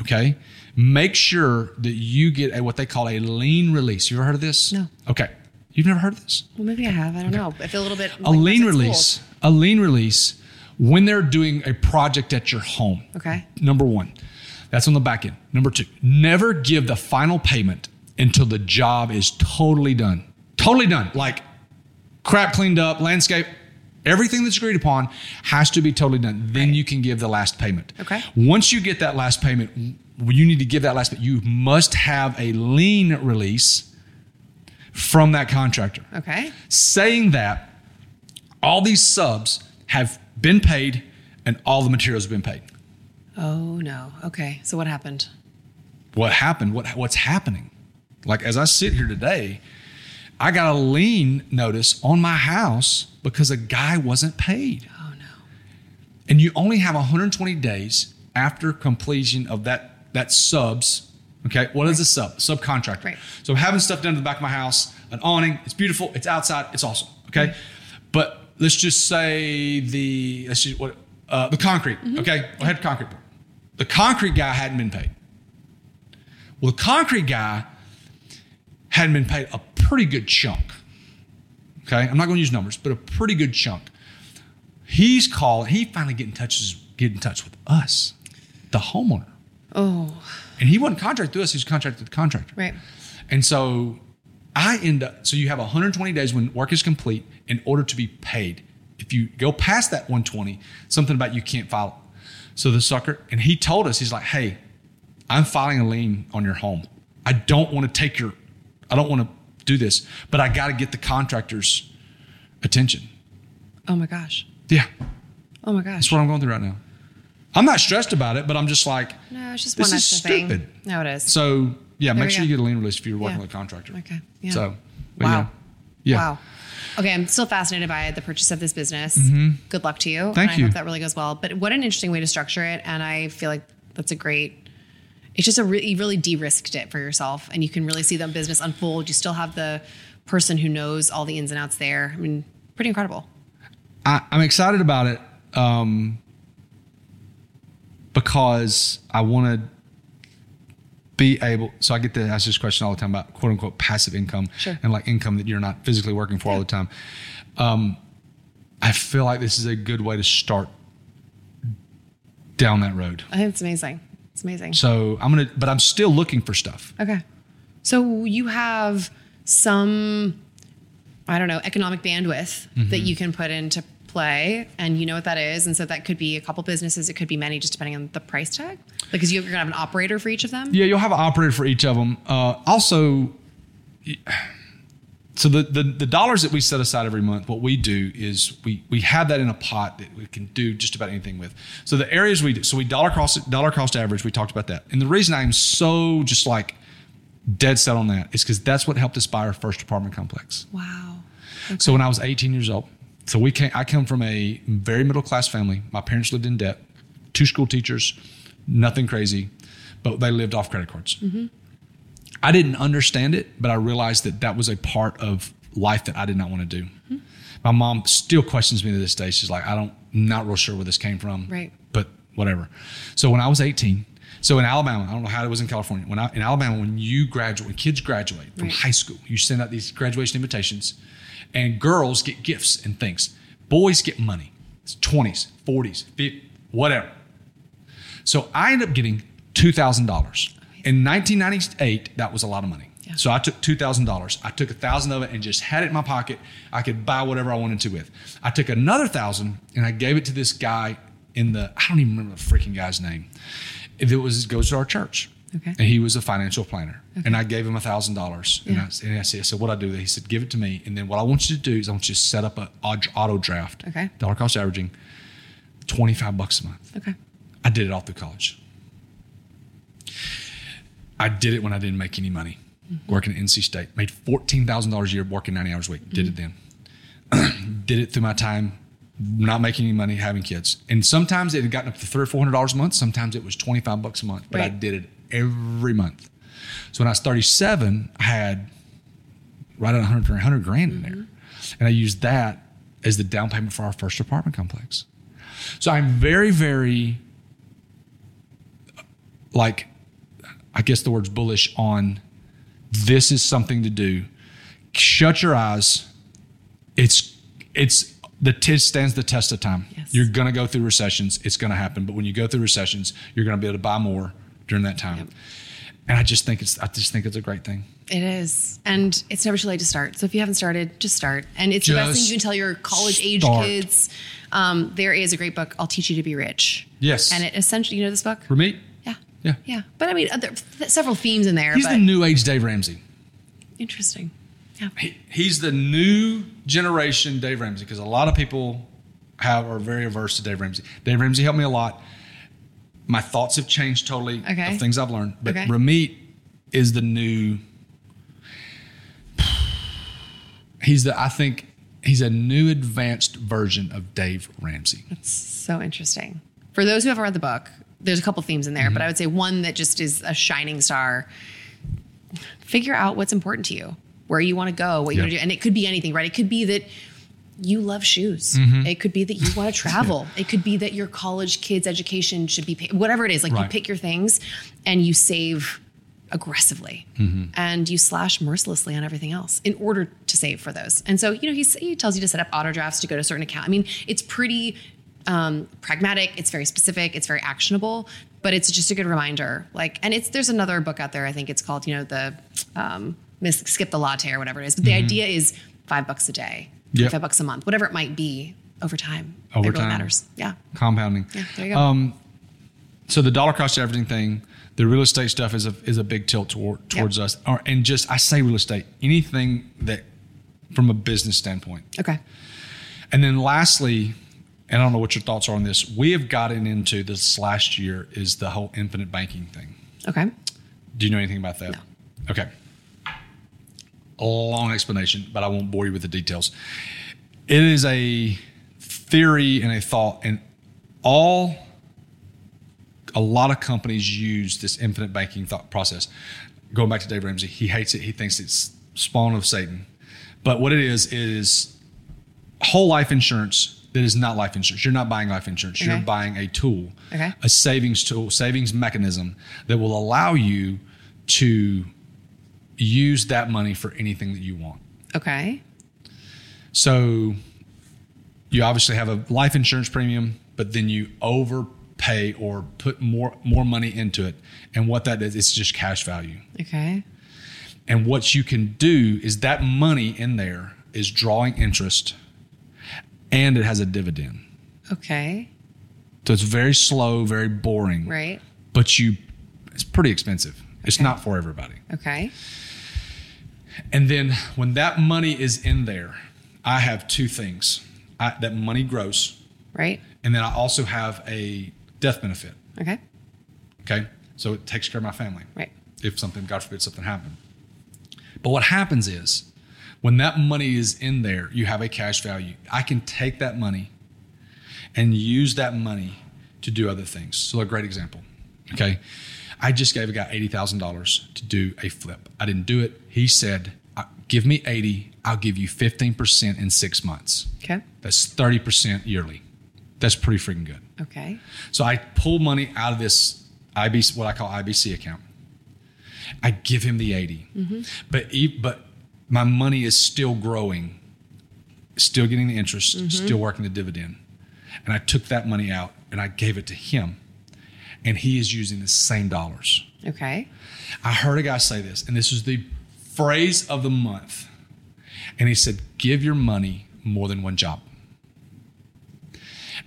okay, make sure that you get a what they call a lien release. You ever heard of this? No. Okay. You've never heard of this? Well, maybe I have. I don't know. I feel a little bit. a lien release a lien release when they're doing a project at your home Okay. number one that's on the back end number two never give the final payment until the job is totally done totally done like crap cleaned up landscape everything that's agreed upon has to be totally done then you can give the last payment Okay. once you get that last payment you need to give that last payment you must have a lien release from that contractor Okay. saying that all these subs have been paid and all the materials have been paid. Oh no. Okay. So what happened? What happened? What what's happening? Like as I sit here today, I got a lien notice on my house because a guy wasn't paid. Oh no. And you only have 120 days after completion of that that subs. Okay, what is a sub? Subcontractor. Right. So I'm having stuff done to the back of my house, an awning. It's beautiful. It's outside. It's awesome. Okay, but let's just say the let's just what uh, the concrete. Okay, I had concrete. The concrete guy hadn't been paid. Well, the concrete guy hadn't been paid a pretty good chunk. Okay, I'm not going to use numbers, but a pretty good chunk. He's called. He finally get in touch get in touch with us, the homeowner, Oh. and he wasn't contracted to us. He was contracted with the contractor. Right. And so I end up, so you have 120 days when work is complete in order to be paid. If you go past that 120, something about you can't file. So the sucker, and he told us, he's like, hey, I'm filing a lien on your home. I don't want to take your, I don't want to do this, but I got to get the contractor's attention. Oh my gosh. Yeah, Oh my gosh. that's what I'm going through right now. I'm not stressed about it, but I'm just like, No, it's just This one is extra thing. stupid. No, it is. so yeah, There make sure go. you get a lien release if you're working Yeah. with a contractor. Okay. Yeah. So, Wow. yeah. Yeah. Wow. Okay, I'm still fascinated by the purchase of this business. Good luck to you. Mm-hmm. Thank and you. I hope that really goes well. But what an interesting way to structure it. And I feel like that's a great, it's just a really, you really de risked it for yourself. And you can really see the business unfold. You still have the person who knows all the ins and outs there. I mean, pretty incredible. I, I'm excited about it um, because I want to be able. So I get to ask this question all the time about quote unquote passive income Sure. and like income that you're not physically working for all the time. Um, I feel like this is a good way to start down that road. I think it's amazing. It's amazing. So I'm gonna, but I'm still looking for stuff. Okay. So you have some, I don't know, economic bandwidth Mm-hmm. that you can put into play, and you know what that is. And so that could be a couple businesses, it could be many, just depending on the price tag. Because you're gonna have an operator for each of them. Yeah, you'll have an operator for each of them. Uh, also, so the, the the dollars that we set aside every month, what we do is we we have that in a pot that we can do just about anything with. So the areas we do, so we dollar cost dollar cost average. We talked about that, and the reason I'm so just like dead set on that is because that's what helped us buy our first apartment complex. Wow. So when I was 18 years old, so we came, I come from a very middle class family. My parents lived in debt, two school teachers, nothing crazy, but they lived off credit cards. Mm-hmm. I didn't understand it, but I realized that that was a part of life that I did not want to do. Mm-hmm. My mom still questions me to this day. She's like, I don't, not real sure where this came from. Right. But whatever. So when I was 18, So in Alabama, I don't know how it was in California. When I, in Alabama, when you graduate, when kids graduate from Right. high school, you send out these graduation invitations, and girls get gifts and things. Boys get money. It's twenties, forties, 50, whatever. So I ended up getting two thousand dollars in 1998. That was a lot of money. Yeah. So I took two thousand dollars. I took a thousand of it and just had it in my pocket. I could buy whatever I wanted to with. I took another thousand and I gave it to this guy in the. I don't even remember the freaking guy's name. It was goes to our church. Okay. And he was a financial planner. And I gave him a thousand dollars. And I said, I said, what I do? He said, give it to me. And then what I want you to do is I want you to set up an auto draft. Okay. Dollar cost averaging, twenty five bucks a month. Okay. I did it all through college. I did it when I didn't make any money, mm-hmm. working at NC State. Made fourteen thousand dollars a year working ninety hours a week. Mm-hmm. Did it then. did it through my time, not making any money, having kids. And sometimes it had gotten up to three or four hundred dollars a month. Sometimes it was twenty five bucks a month. But I did it every month. So when I was thirty seven, I had right at 100 100 grand in there. Mm-hmm. And I used that as the down payment for our first apartment complex. So I'm very, very like, I guess the word's bullish on this is something to do. Shut your eyes. It's, it's, the t- stands the test of time. Yes. You're going to go through recessions. It's going to happen. But when you go through recessions, you're going to be able to buy more during that time. Yep. And I just think it's, I just think it's a great thing. It is. And it's never too late to start. So if you haven't started, just start. And it's the best thing you can tell your college age kids. Um, there is a great book, I'll Teach You to Be Rich. Yes. And it essentially, you know this book? For me, Yeah. yeah. Yeah. But I mean, there several themes in there. He's but the new age Dave Ramsey. interesting. Yeah. He, he's the new generation Dave Ramsey because a lot of people have are very averse to Dave Ramsey. Dave Ramsey helped me a lot. My thoughts have changed totally Okay. of things I've learned. But Okay. Ramit is the new. He's the I think he's a new advanced version of Dave Ramsey. That's so interesting. For those who haven't read the book, there's a couple themes in there, Mm-hmm. but I would say one that just is a shining star. Figure out what's important to you, where you want to go, what you Yeah. want to do. And it could be anything, right? It could be that you love shoes. Mm-hmm. It could be that you want to travel. It could be that your college kids' education should be paid. Whatever it is, like you pick your things and you save aggressively Mm-hmm. and you slash mercilessly on everything else in order to save for those. And so, you know, he's, he tells you to set up auto drafts to go to a certain account. I mean, it's pretty um, pragmatic. It's very specific. It's very actionable, but it's just a good reminder. Like, and it's there's another book out there. I think it's called, you know, the um, Miss Skip the Latte or whatever it is. But the idea is five bucks a day, Mm-hmm. Yep. five bucks a month, whatever it might be over time. Over it really time. matters. Yeah. Compounding. Yeah. There you go. Um, so the dollar cost averaging thing, the real estate stuff is a is a big tilt toward, towards us. Or, and just I say real estate, anything that from a business standpoint. okay. And then lastly, and I don't know what your thoughts are on this, we have gotten into this last year is the whole infinite banking thing. Okay. Do you know anything about that? No. Okay. Long explanation, but I won't bore you with the details. It is a theory and a thought, and all a lot of companies use this infinite banking thought process. Going back to Dave Ramsey, he hates it. He thinks it's spawn of Satan. But what it is is whole life insurance that is not life insurance. You're not buying life insurance. You're buying a tool, Okay. a savings tool, savings mechanism that will allow you to use that money for anything that you want. Okay. So you obviously have a life insurance premium, but then you overpay or put more more money into it. And what that is, it's just cash value. Okay. And what you can do is that money in there is drawing interest and it has a dividend. Okay. So it's very slow, very boring. Right. But you it's pretty expensive. It's not for everybody. Okay. And then when that money is in there, I have two things. I, that money grows, Right. and then I also have a death benefit. Okay. Okay, so it takes care of my family Right. if something, God forbid, something happened. But what happens is when that money is in there, you have a cash value. I can take that money and use that money to do other things. So a great example. Okay. I just gave a guy $80,000 to do a flip. I didn't do it. He said, give me 80, I'll give you 15% in six months. Okay. That's 30% yearly. That's pretty freaking good. Okay. So I pull money out of this IBC, what I call IBC account. I give him the 80. Mm-hmm. But e- but my money is still growing, still getting the interest, mm-hmm. still working the dividend. And I took that money out and I gave it to him. And he is using the same dollars. Okay. I heard a guy say this, and this was the phrase of the month. And he said, Give your money more than one job.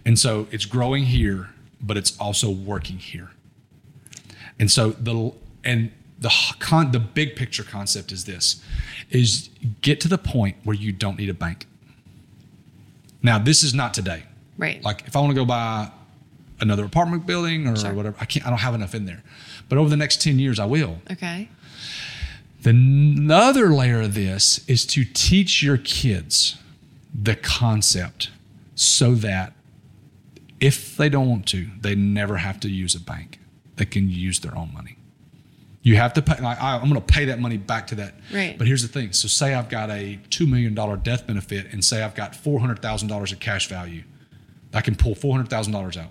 And so it's growing here, but it's also working here. And so the and the con, the big picture concept is this is get to the point where you don't need a bank. Now, this is not today. Right. Like if I want to go buy another apartment building or Sure. whatever, I can't I don't have enough in there. But over the next 10 years I will. okay. The n- other layer of this is to teach your kids the concept so that if they don't want to, they never have to use a bank. They can use their own money. You have to pay. I, I'm going to pay that money back to that. Right. But here's the thing. So say I've got a two million dollar death benefit, and say I've got four hundred thousand dollars of cash value. I can pull four hundred thousand dollars out.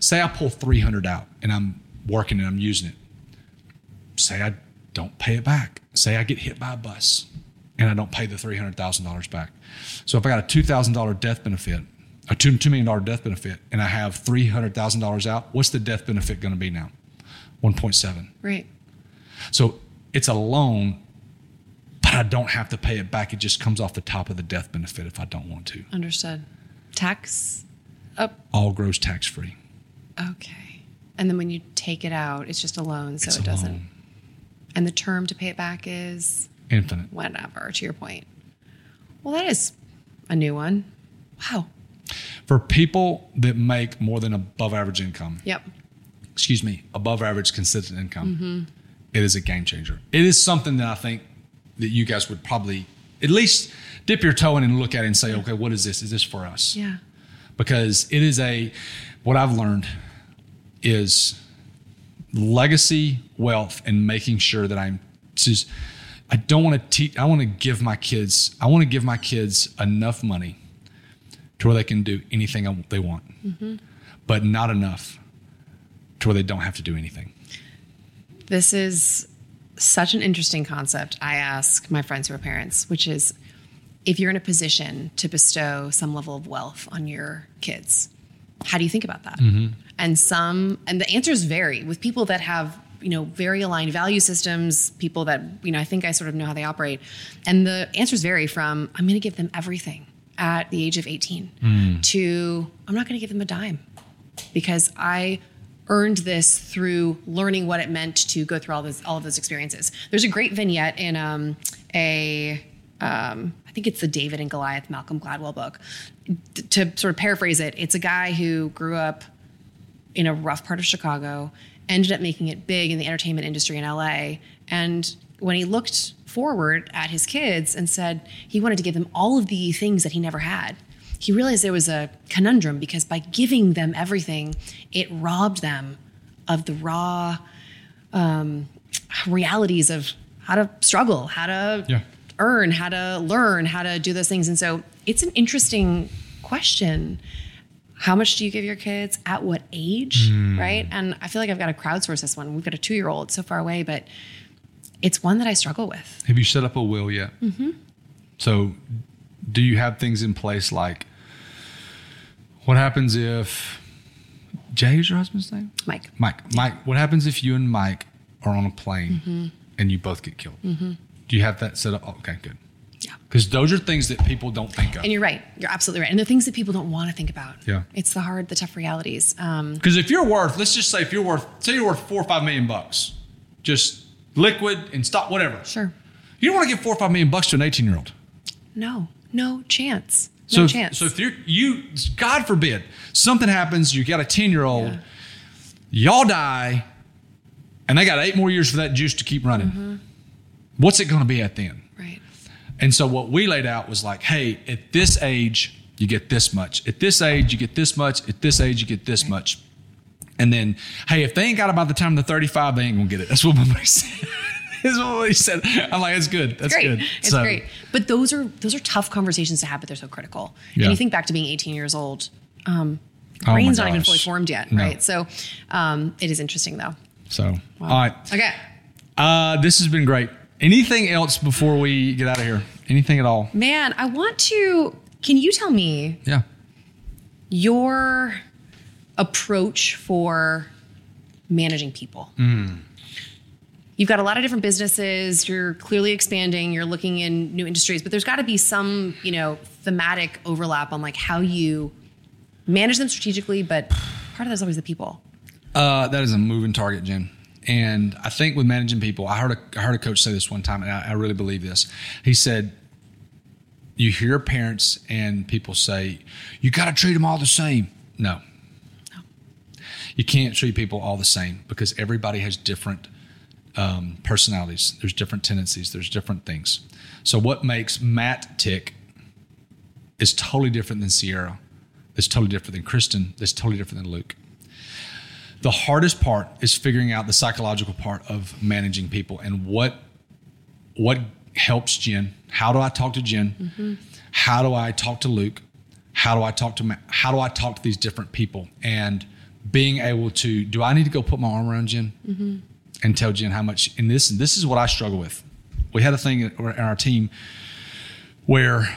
Say I pull three hundred out, and I'm working and I'm using it say I don't pay it back. Say I get hit by a bus and I don't pay the $300,000 back. So if I got a $2,000 death benefit, a 2, $2 million death benefit, and I have $300,000 out, what's the death benefit going to be now? 1.7. Right. So it's a loan, but I don't have to pay it back. It just comes off the top of the death benefit if I don't want to. Understood. Tax up. All grows tax free. Okay. And then when you take it out, it's just a loan, so It's it a doesn't. loan. And the term to pay it back is Infinite. whatever, to your point. Well, that is a new one. Wow. For people that make more than above average income, Yep. excuse me, above average consistent income, mm-hmm. it is a game changer. It is something that I think that you guys would probably at least dip your toe in and look at it and say, okay, what is this? Is this for us? Yeah. Because it is a, what I've learned is legacy wealth and making sure that I'm just, I don't want to teach, I want to give my kids, I want to give my kids enough money to where they can do anything they want, mm-hmm. but not enough to where they don't have to do anything. This is such an interesting concept. I ask my friends who are parents, which is if you're in a position to bestow some level of wealth on your kids, how do you think about that? And some, and the answers vary with people that have, you know, very aligned value systems, people that, you know, I think I sort of know how they operate. And the answers vary from, I'm going to give them everything at the age of 18 to, I'm not going to give them a dime because I earned this through learning what it meant to go through all those all of those experiences. There's a great vignette in um, a um, I think it's the David and Goliath Malcolm Gladwell book. D- to sort of paraphrase it, it's a guy who grew up in a rough part of Chicago, ended up making it big in the entertainment industry in LA. And when he looked forward at his kids and said he wanted to give them all of the things that he never had, he realized there was a conundrum because by giving them everything, it robbed them of the raw um, realities of how to struggle, how to Yeah. Earn, how to learn, how to do those things. And so it's an interesting question. How much do you give your kids? At what age? Hmm. Right. And I feel like I've got to crowdsource this one. We've got a two year old so far away, but it's one that I struggle with. Have you set up a will yet? Mm-hmm. So, do you have things in place like what happens if Jay is your husband's name? Mike. Mike. Mike. What happens if you and Mike are on a plane mm-hmm. and you both get killed? Mm-hmm. Do you have that set up? Okay, good. Yeah. Because those are things that people don't think of. And you're right. You're absolutely right. And the things that people don't want to think about. Yeah. It's the hard, the tough realities. Um, Because if you're worth, let's just say if you're worth, say you're worth four or five million bucks, just liquid and stock, whatever. sure. You don't want to give four or five million bucks to an 18 year old. No, no chance. So, No if, chance. so if you're, you, God forbid, something happens, you got a 10 year old, y'all die, and they got eight more years for that juice to keep running. Mm-hmm. What's it going to be at then? right. And so what we laid out was like, hey, at this age, you get this much. At this age, you get this much. At this age, you get this much. And then, hey, if they ain't got about the time to 35, they ain't gonna get it. That's what my buddy said. That's what he said. I'm like, it's good. That's great. good. It's So, great. But those are those are tough conversations to have, but they're so critical. Yeah. And you think back to being 18 years old. Um, Oh brain's not even fully formed yet, No. right? So um, it is interesting though. So, all right. Okay. Uh, this has been great. Anything else before we get out of here? Anything at all? Man, I want to. Can you tell me Yeah. your approach for managing people? You've got a lot of different businesses. You're clearly expanding. You're looking in new industries, but there's got to be some, you know, thematic overlap on like how you manage them strategically. But part of that is always the people. Uh, that is a moving target, Jen. And I think with managing people, I heard a, I heard a coach say this one time, and I, I really believe this. He said, "You hear parents and people say, you got to treat them all the same." No, you can't treat people all the same because everybody has different um, personalities. There's different tendencies. There's different things. So what makes Matt tick is totally different than Sierra. It's totally different than Kristen. It's totally different than Luke. The hardest part is figuring out the psychological part of managing people and what what helps Jen. How do I talk to Jen? Mm-hmm. How do I talk to Luke? How do I talk to how do I talk to these different people? And being able to do I need to go put my arm around Jen mm-hmm. and tell Jen how much? And this this is what I struggle with. We had a thing in our team where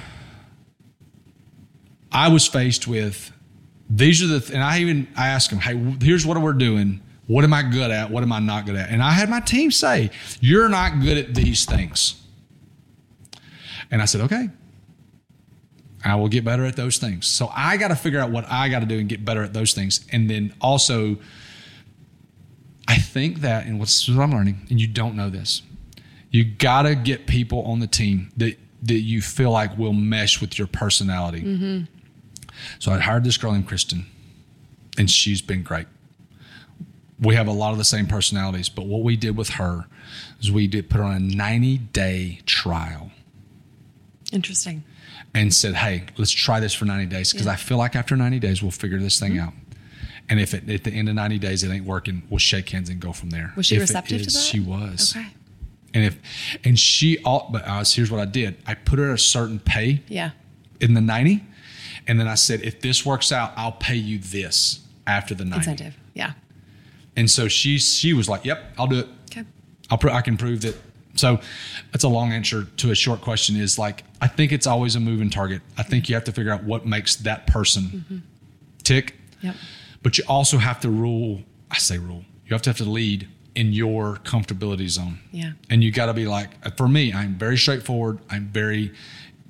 I was faced with these are the th- and I even I asked them, hey, here's what we're doing. What am I good at? What am I not good at? And I had my team say, you're not good at these things. And I said, okay. I will get better at those things. So I got to figure out what I got to do and get better at those things. And then also, I think that, and what's what I'm learning, and you don't know this, you got to get people on the team that that you feel like will mesh with your personality. Mm-hmm. So I hired this girl named Kristen, and she's been great. We have a lot of the same personalities, but what we did with her is we did put her on a 90 day trial Interesting. and said, "Hey, let's try this for 90 days because Yeah. I feel like after 90 days we'll figure this thing out." And if it, at the end of 90 days it ain't working, we'll shake hands and go from there. Was she If receptive to that? She was. Okay. And if and she all but uh, here's what I did. I put her at a certain pay Yeah. in the 90 and then I said if this works out, I'll pay you this after the 90. Incentive. Yeah. And so she she was like, "Yep, I'll do it." Okay. I'll pr- I can prove that. So that's a long answer to a short question. Is like I think it's always a moving target. I think you have to figure out what makes that person mm-hmm. tick. Yep. But you also have to rule. I say rule. You have to have to lead in your comfortability zone. Yeah. And you got to be like, for me, I'm very straightforward. I'm very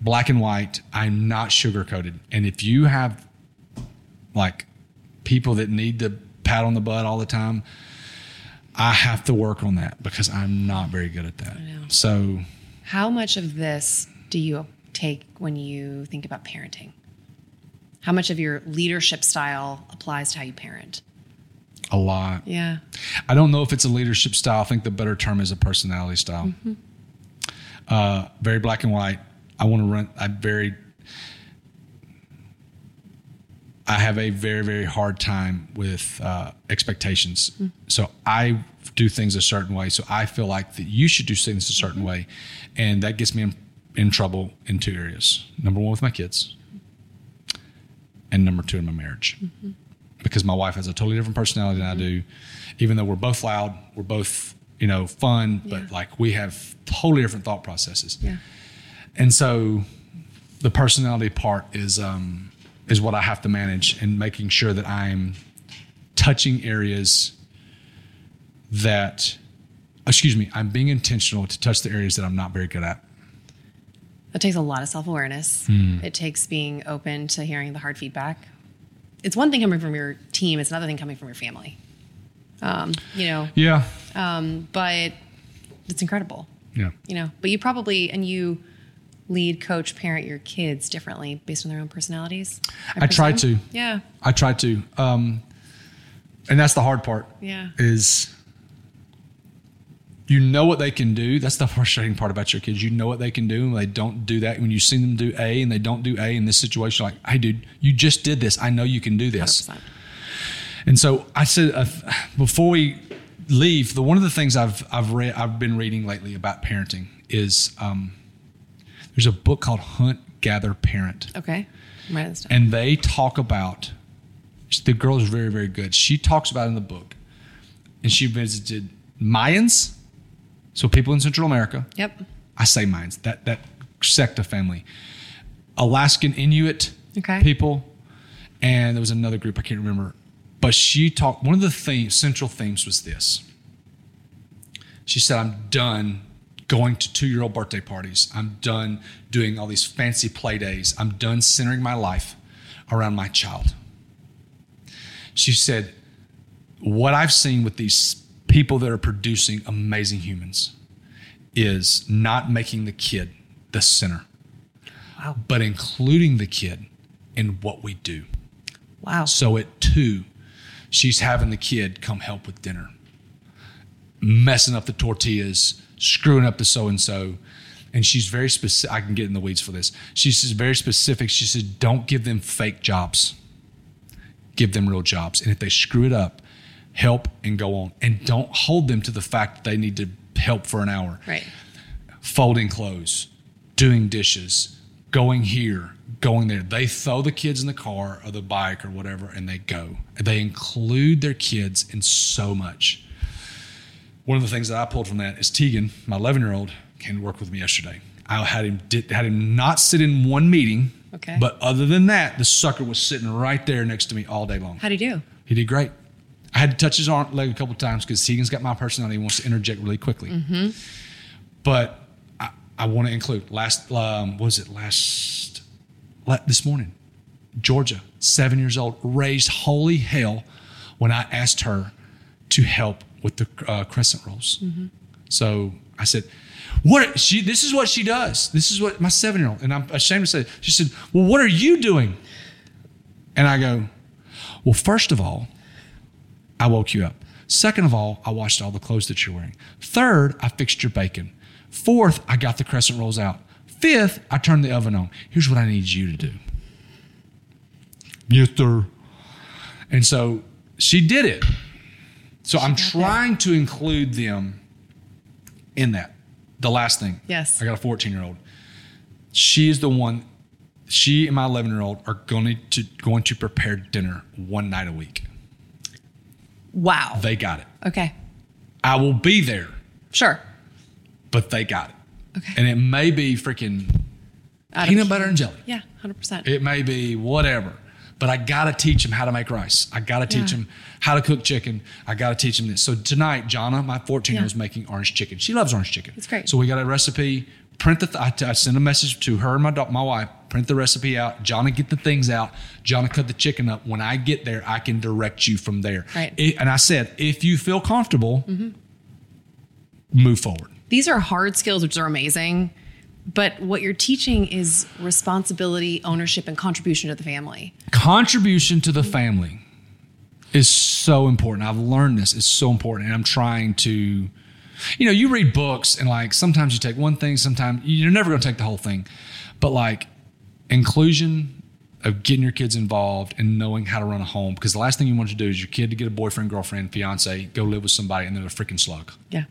black and white. I'm not sugar coated. And if you have like people that need the pat on the butt all the time, I have to work on that because I'm not very good at that. know. So How much of this do you take when you think about parenting? How much of your leadership style applies to how you parent? a lot. Yeah. I don't know if it's a leadership style. I think the better term is a personality style. Uh, very black and white. I want to run. I'm very. I have a very very hard time with uh, expectations. Mm-hmm. So I do things a certain way. So I feel like that you should do things a certain mm-hmm. way, and that gets me in, in trouble in two areas. Number one with my kids, and number two in my marriage mm-hmm. because my wife has a totally different personality than I do. Even though we're both loud, we're both, you know, fun, Yeah. but like we have totally different thought processes. Yeah. And so the personality part is um is what I have to manage and making sure that I'm touching areas that excuse me, I'm being intentional to touch the areas that I'm not very good at. That takes a lot of self awareness. Hmm. It takes being open to hearing the hard feedback. It's one thing coming from your team, it's another thing coming from your family. Um, you know, Yeah. um, but it's incredible, Yeah. you know. But you probably, and you lead, coach, parent your kids differently based on their own personalities. I try to. Yeah. I try to. Um, and that's the hard part. Yeah. Is you know what they can do. That's the frustrating part about your kids. You know what they can do, and they don't do that. When you see them do A and they don't do A in this situation, like, hey, dude, you just did this. I know you can do this. 100%. And so I said uh, before we leave, the one of the things I've I've read I've been reading lately about parenting is um, there's a book called Hunt Gather Parent Okay. I'm writing this down. and they talk about The girl is very, very good. She talks about in the book. And she visited Mayans, so people in Central America. Yep. I say Mayans, that, that sect of family. Alaskan Inuit Okay. people. And there was another group, I can't remember. But she talked, one of the themes, central themes was this. She said, I'm done going to two year old birthday parties. I'm done doing all these fancy play days. I'm done centering my life around my child. She said, What I've seen with these people that are producing amazing humans is not making the kid the center, Wow. but including the kid in what we do. Wow. So at two, she's having the kid come help with dinner, messing up the tortillas, screwing up the so and so. And she's very specific. I can get in the weeds for this. She's very specific. She said, don't give them fake jobs, give them real jobs. And if they screw it up, help and go on. And don't hold them to the fact that they need to help for an hour Right. folding clothes, doing dishes, going here, going there. They throw the kids in the car or the bike or whatever and they go. They include their kids in so much. One of the things that I pulled from that is Tegan, my 11 year old, came to work with me yesterday. I had him did, had him not sit in one meeting, Okay. but other than that, the sucker was sitting right there next to me all day long. How'd he do? He did great. I had to touch his arm leg a couple times because Tegan's got my personality. He wants to interject really quickly. But I, I want to include last. Um, was it last? la- This morning, Georgia, seven years old, raised holy hell when I asked her to help with the uh, crescent rolls. So I said, "What she? This is what she does. This is what my seven-year-old." And I'm ashamed to say, she said, "Well, what are you doing?" And I go, "Well, first of all, I woke you up. Second of all, I washed all the clothes that you're wearing. Third, I fixed your bacon. Fourth, I got the crescent rolls out. Fifth, I turned the oven on. Here's what I need you to do. Yes, sir. And so she did it. So I'm trying to include them in that. The last thing. Yes. I got a 14 year old. She is the one. She and my 11 year old are going to going to prepare dinner one night a week. Wow. They got it. Okay. I will be there, Sure. but they got it. Okay. And it may be freaking Out of- peanut butter and jelly. Yeah, 100%. It may be whatever. But I got to teach them how to make rice. I got to teach Yeah. them how to cook chicken. I got to teach them this. So tonight, Jonna, my 14 year old, is making orange chicken. She loves orange chicken. That's great. So we got a recipe. Print the. Th- I, t- I send a message to her and my da- my wife. Print the recipe out. Jonna, get the things out. Jonna, cut the chicken up. When I get there, I can direct you from there. Right. I- and I said, if you feel comfortable, mm-hmm. move forward. These are hard skills, which are amazing. But what you're teaching is responsibility, ownership, and contribution to the family. contribution to the family is so important. I've learned this is so important, and I'm trying to, you know, you read books and like sometimes you take one thing, sometimes you're never going to take the whole thing, but like inclusion of getting your kids involved and knowing how to run a home because the last thing you want to do is your kid to get a boyfriend, girlfriend, fiance, go live with somebody, and they're a freaking slug. Yeah,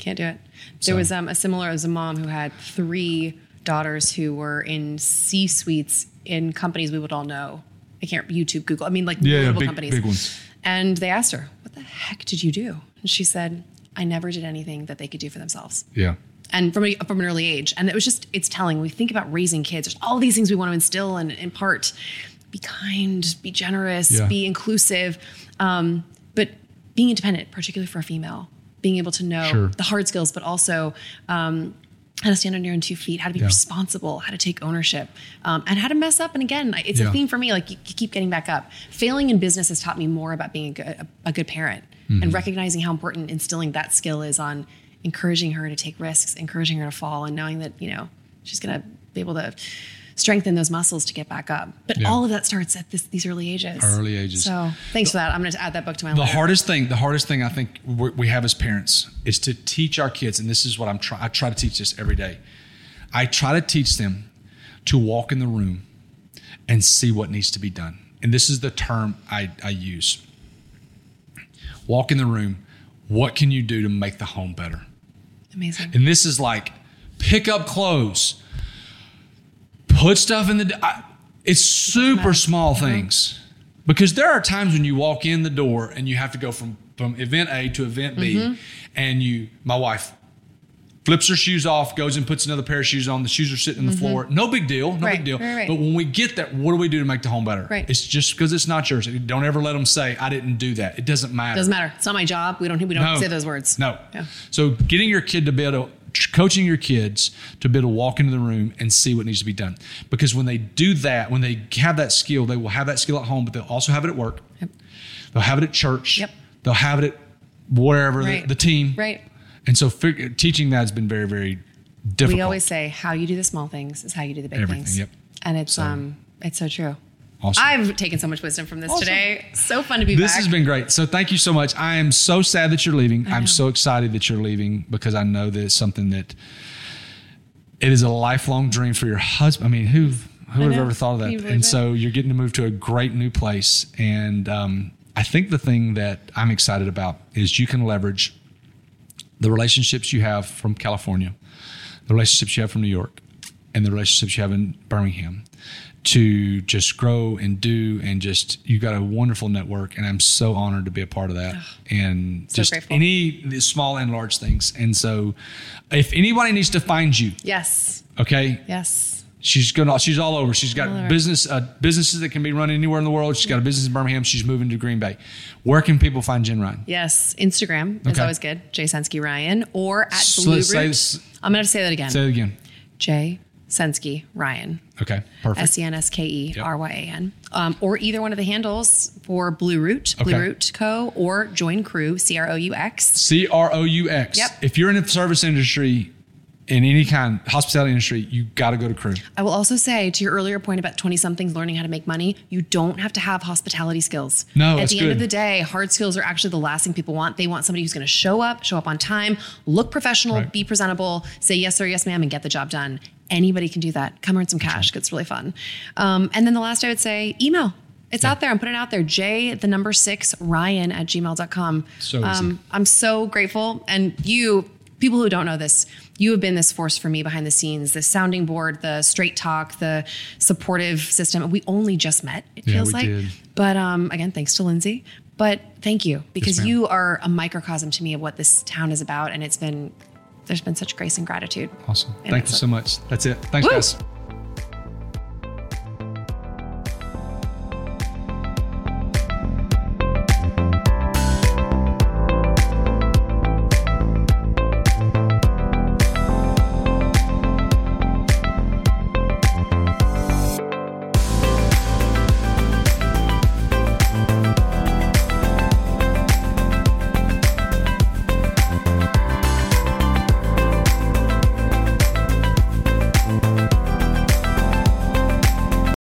can't do it. So- There was um, a similar as a mom who had three daughters who were in C suites in companies we would all know. I can't YouTube, Google. I mean, like Yeah, yeah, big- companies. big ones. And they asked her, "What the heck did you do?" And she said, "I never did anything that they could do for themselves." Yeah. and from a, from an early age. And it was just it's telling. We think about raising kids. There's all these things we want to instill and impart. Be kind, be generous, Yeah. be inclusive, um, but being independent, particularly for a female, being able to know Sure. the hard skills, but also. Um, how to stand on your own two feet, how to be Yeah. responsible, how to take ownership, um, and how to mess up. And again, it's Yeah. a theme for me. Like you, you keep getting back up. Failing in business has taught me more about being a good, a, a good parent Mm-hmm. and recognizing how important instilling that skill is on encouraging her to take risks, encouraging her to fall, and knowing that you know she's going to be able to strengthen those muscles to get back up. But Yeah. all of that starts at this, these early ages. Early ages. So thanks for that. I'm going to add that book to my the list. hardest thing the hardest thing i think we we have as parents is to teach our kids and this is what i'm trying i try to teach this every day i try to teach them to walk in the room and see what needs to be done and this is the term i, I use walk in the room what can you do to make the home better Amazing. and this is like pick up clothes, put stuff in the. I, it's super small things, Because there are times when you walk in the door and you have to go from, from event A to event B, Mm-hmm. and you, my wife, flips her shoes off, goes and puts another pair of shoes on. The shoes are sitting on the floor. No big deal. No Mm-hmm. Right, big deal. right, right. But when we get there, what do we do to make the home better? Right. It's just because it's not yours. Don't ever let them say, I didn't do that. It doesn't matter. Doesn't matter. It's not my job. We don't. We don't say those words. No. Yeah. So getting your kid to be able to coaching your kids to be able to walk into the room and see what needs to be done. Because when they do that, when they have that skill, they will have that skill at home, but they'll also have it at work. Yep. They'll have it at church. Yep. They'll have it at wherever Right. the, the team. Right. And so fig- teaching that has been very, very difficult. We always say how you do the small things is how you do the big Everything, things. yep. And it's um it's so true. Awesome. I've taken so much wisdom from this Awesome. today. So fun to be back. This back. has been great. So thank you so much. I am so sad that you're leaving. I'm so excited that you're leaving because I know that it's something that it is a lifelong dream for your husband. I mean, who who would have ever thought of that? And it? so you're getting to move to a great new place. And um, I think the thing that I'm excited about is you can leverage the relationships you have from California, the relationships you have from New York, and the relationships you have in Birmingham to just grow and do and just you got a wonderful network and I'm so honored to be a part of that and So just grateful. any the small and large things and so if anybody needs to find you yes. okay Yes. she's gonna she's all over she's got over. business uh, businesses that can be run anywhere in the world she's got a business in Birmingham she's moving to Green Bay where can people find Jen Ryan Yes. Instagram is always good. Jay Senske Ryan or at So Blue let's say Root. I'm gonna say that again. say it again Jay Senske Ryan. okay perfect S E N S K E R Y A N. Um, or either one of the handles for Blue Root, Blue Okay. Root Co. or Join Croux, C R O U X. C R O U X. Yep. If you're in the service industry, in any kind, hospitality industry, you got to go to Croux. I will also say to your earlier point about 20 somethings learning how to make money, you don't have to have hospitality skills. No, At the end of the day, hard skills are actually the last thing people want. They want somebody who's going to show up, show up on time, look professional, Right. be presentable, say yes sir, yes ma'am, and get the job done. Anybody can do that. Come earn some cash. It's really fun. Um, and then the last I would say, email. It's out there. I'm putting it out there. J, the number six, Ryan at gmail.com. So easy. Um, I'm so grateful. And you, people who don't know this, you have been this force for me behind the scenes, the sounding board, the straight talk, the supportive system. We only just met, it Yeah, feels like. did. But um, again, thanks to Lindsay. But thank you because ma'am. you are a microcosm to me of what this town is about. And it's been, there's been such grace and gratitude. Awesome. And Thank you so much. That's it. Thanks, Woo! guys.